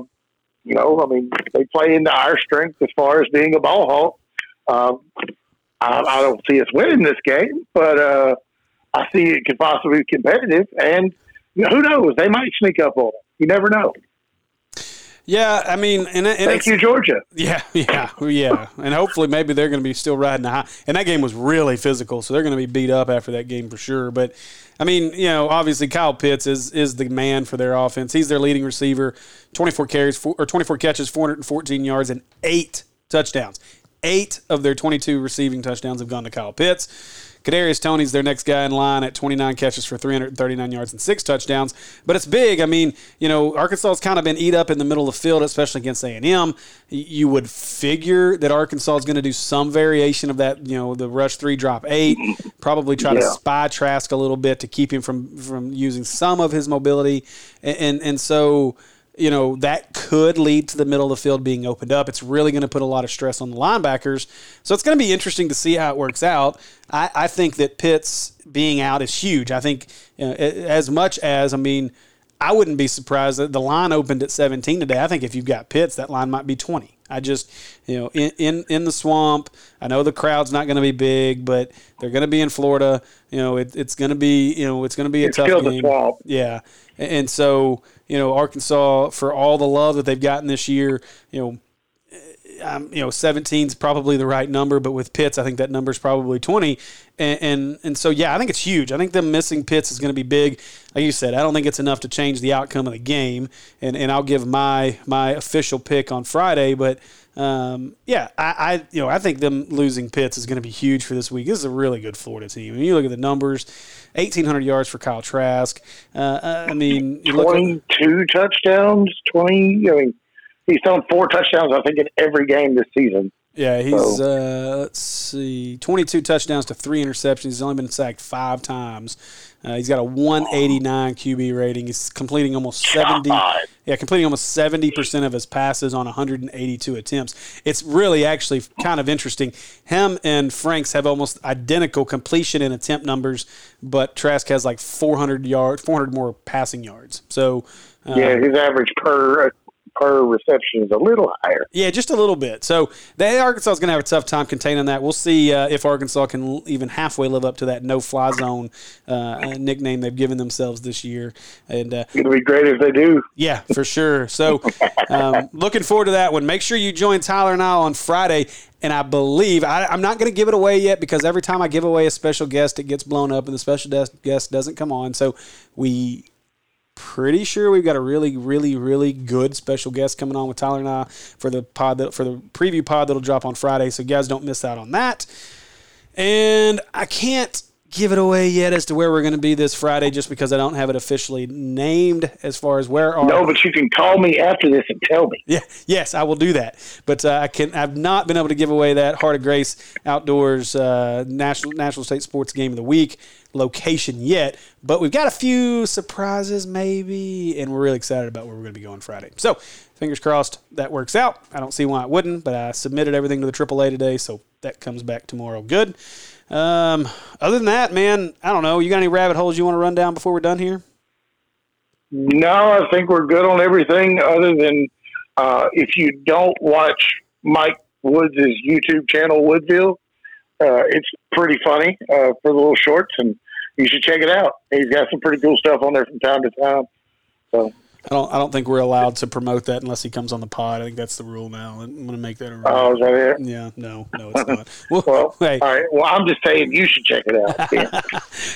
you know, I mean, they play into our strength as far as being a ball hawk. Um, I, I, don't see us winning this game, but uh, I see it could possibly be competitive. And you know, who knows? They might sneak up on them. You never know. Yeah, I mean, and, and thank you, Georgia. Yeah, yeah, yeah, and hopefully maybe they're going to be still riding high. And that game was really physical, so they're going to be beat up after that game for sure. But I mean, you know, obviously Kyle Pitts is is the man for their offense. He's their leading receiver, twenty four carries four, or twenty four catches, four hundred and fourteen yards, and eight touchdowns. Eight of their 22 receiving touchdowns have gone to Kyle Pitts. Kadarius Toney's their next guy in line at 29 catches for 339 yards and six touchdowns. But it's big. I mean, you know, Arkansas has kind of been eat up in the middle of the field, especially against A&M. You would figure that Arkansas is going to do some variation of that. You know, the rush three, drop eight. Probably try to spy Trask a little bit to keep him from from using some of his mobility, and and, and so you know, that could lead to the middle of the field being opened up. It's really going to put a lot of stress on the linebackers. So it's going to be interesting to see how it works out. I, I think that Pitts being out is huge. I think you know, as much as, I mean, I wouldn't be surprised that the line opened at 17 today. I think if you've got Pitts, that line might be 20. I just, you know, in, in, in the swamp, I know the crowd's not going to be big, but they're going to be in Florida. You know, it, it's going to be, you know, it's going to be a It's tough game. Yeah. And so, you know, Arkansas, for all the love that they've gotten this year, you know, um, you know, 17 is probably the right number, but with Pitts, I think that number is probably 20. And, and and so, yeah, I think it's huge. I think them missing Pitts is going to be big. Like you said, I don't think it's enough to change the outcome of the game. And, and I'll give my my official pick on Friday, but um, yeah, I, I you know I think them losing Pitts is going to be huge for this week. This is a really good Florida team. When you look at the numbers, 1,800 yards for Kyle Trask. Uh, uh, I mean, you look at, 22 touchdowns, 20. I mean, he's thrown four touchdowns, I think, in every game this season. Yeah, he's uh, let's see, twenty-two touchdowns to three interceptions. He's only been sacked five times. Uh, he's got a one eighty-nine QB rating. He's completing almost seventy. Yeah, completing almost seventy percent of his passes on one hundred and eighty-two attempts. It's really actually kind of interesting. Him and Franks have almost identical completion and attempt numbers, but Trask has like four hundred yards, four hundred more passing yards. So. Uh, Yeah, his average per per reception is a little higher. Yeah, just a little bit. So they Arkansas is going to have a tough time containing that. We'll see uh, if Arkansas can l- even halfway live up to that no-fly zone uh, nickname they've given themselves this year. And uh, It'll be great if they do. yeah, for sure. So um, looking forward to that one. Make sure you join Tyler and I on Friday. And I believe I, I'm not going to give it away yet because every time I give away a special guest, it gets blown up and the special guest doesn't come on. So we pretty sure we've got a really, really, really good special guest coming on with Tyler and I for the pod that, for the preview pod that'll drop on Friday. So guys, don't miss out on that. And I can't give it away yet as to where we're going to be this Friday, just because I don't have it officially named as far as where our No, but you can call me after this and tell me. yeah, yes, I will do that. But uh, I can. I've not been able to give away that Heart of Grace Outdoors uh, National National State Sports Game of the Week location yet. But we've got a few surprises, maybe, and we're really excited about where we're going to be going Friday. So fingers crossed that works out. I don't see why it wouldn't, but I submitted everything to the AAA today, so that comes back tomorrow. Good. Um, other than that, man, I don't know. You got any rabbit holes you want to run down before we're done here? No, I think we're good on everything other than uh, if you don't watch Mike Woods' YouTube channel, Woodville, uh, it's pretty funny uh, for the little shorts, and you should check it out. He's got some pretty cool stuff on there from time to time. So, I don't. I don't think we're allowed to promote that unless he comes on the pod. I think that's the rule now. I'm going to make that a rule. oh, is that it? Yeah, no, no, it's not. Well, Well, hey, all right. Well, I'm just saying you should check it out. Yeah.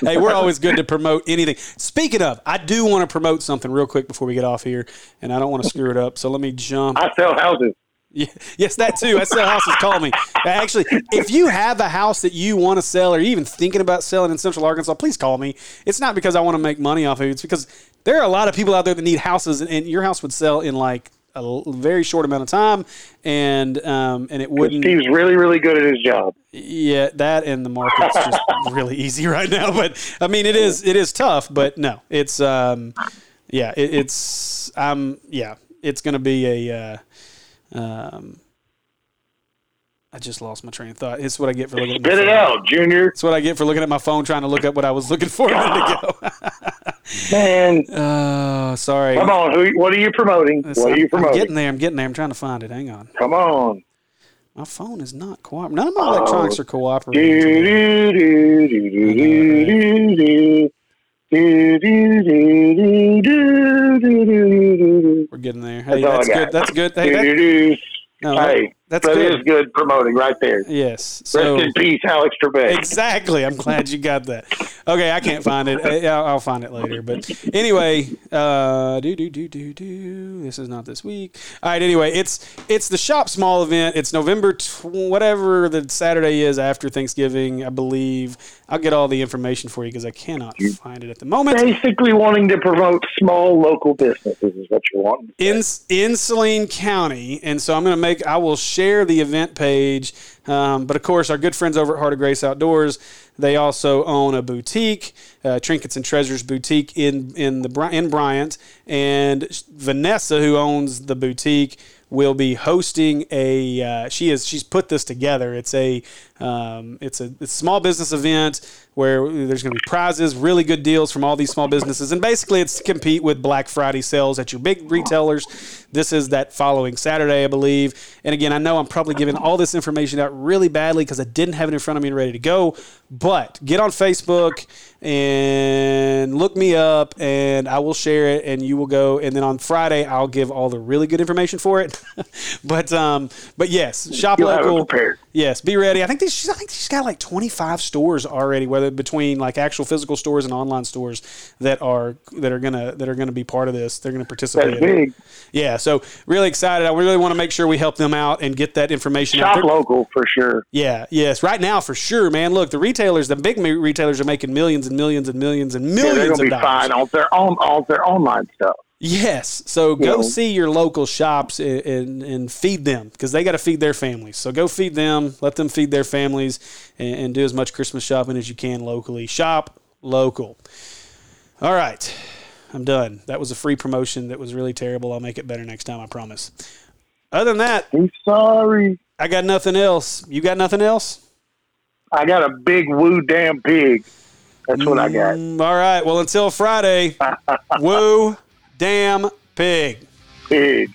hey, we're always good to promote anything. Speaking of, I do want to promote something real quick before we get off here, and I don't want to screw it up. So let me jump. I sell houses. Yes, that too. That's sell houses. Call me. Actually, if you have a house that you want to sell, or you're even thinking about selling in Central Arkansas, please call me. It's not because I want to make money off of it. It's because there are a lot of people out there that need houses, and, and your house would sell in like a very short amount of time, and um, and it wouldn't. Steve's really, really good at his job. Yeah, that and the market's just really easy right now. But I mean, it is it is tough. But no, it's um, yeah, it, it's um, yeah, it's going to be a uh, um. I just lost my train of thought. It's what I get for looking at my Spit it phone. out, Junior. It's what I get for looking at my phone trying to look up what I was looking for a minute ago. Man, Oh, sorry. come on. Who? What are you promoting? It's- What are you I'm, I'm promoting? getting there. I'm getting there. I'm trying to find it. Hang on. Come on. My phone is not cooperating. None of my electronics are Do, cooperating. do, do, do, do, do, do. Do, We're getting there. Hey, That's all I that's got. good. That's good. Hey, Do, that, do, do. no, Hey, That's That good. is good promoting right there. Yes. Rest in peace, Alex Trebek. exactly. I'm glad you got that. Okay, I can't find it. I'll, I'll find it later. But anyway, uh, do do do do do. This is not this week. All right. Anyway, it's it's the shop small event. It's November tw- whatever the Saturday is after Thanksgiving, I believe. I'll get all the information for you because I cannot find it at the moment. Basically, wanting to promote small local businesses is what you're wanting. in in Saline County, and so I'm going to make. I will share the event page, um, but of course, our good friends over at Heart of Grace Outdoors, they also own a boutique, uh, Trinkets and Treasures boutique in in the in Bryant, and Vanessa, who owns the boutique. Will be hosting a. Uh, she is. She's put this together. It's a. Um, it's a, it's a small business event where there's going to be prizes, really good deals from all these small businesses, and basically it's to compete with Black Friday sales at your big retailers. This is that following Saturday, I believe. And again, I know I'm probably giving all this information out really badly because I didn't have it in front of me and ready to go. But get on Facebook and look me up, and I will share it, and you will go. And then on Friday, I'll give all the really good information for it. but um, but yes, shop You'll local. Yes, be ready. I think these, she's, I think she's got like 25 stores already, whether between like actual physical stores and online stores that are that are gonna that are gonna be part of this. They're gonna participate. That's big. Yeah, so really excited. I really want to make sure we help them out and get that information out. Shop They're- local for sure. yeah, yes, right now for sure, man. Look, the retailers, the big retailers, are making millions and millions and millions and Yeah, millions they're gonna be dollars. fine on their own on their online stuff. Yes. So go see your local shops and, and, and feed them because they got to feed their families. So go feed them, let them feed their families, and, and do as much Christmas shopping as you can locally. Shop local. All right. I'm done. That was a free promotion that was really terrible. I'll make it better next time, I promise. Other than that, I'm sorry. I got nothing else. You got nothing else? I got a big woo damn pig. That's what I got. Mm, all right. Well, until Friday, woo, damn pig. Pig.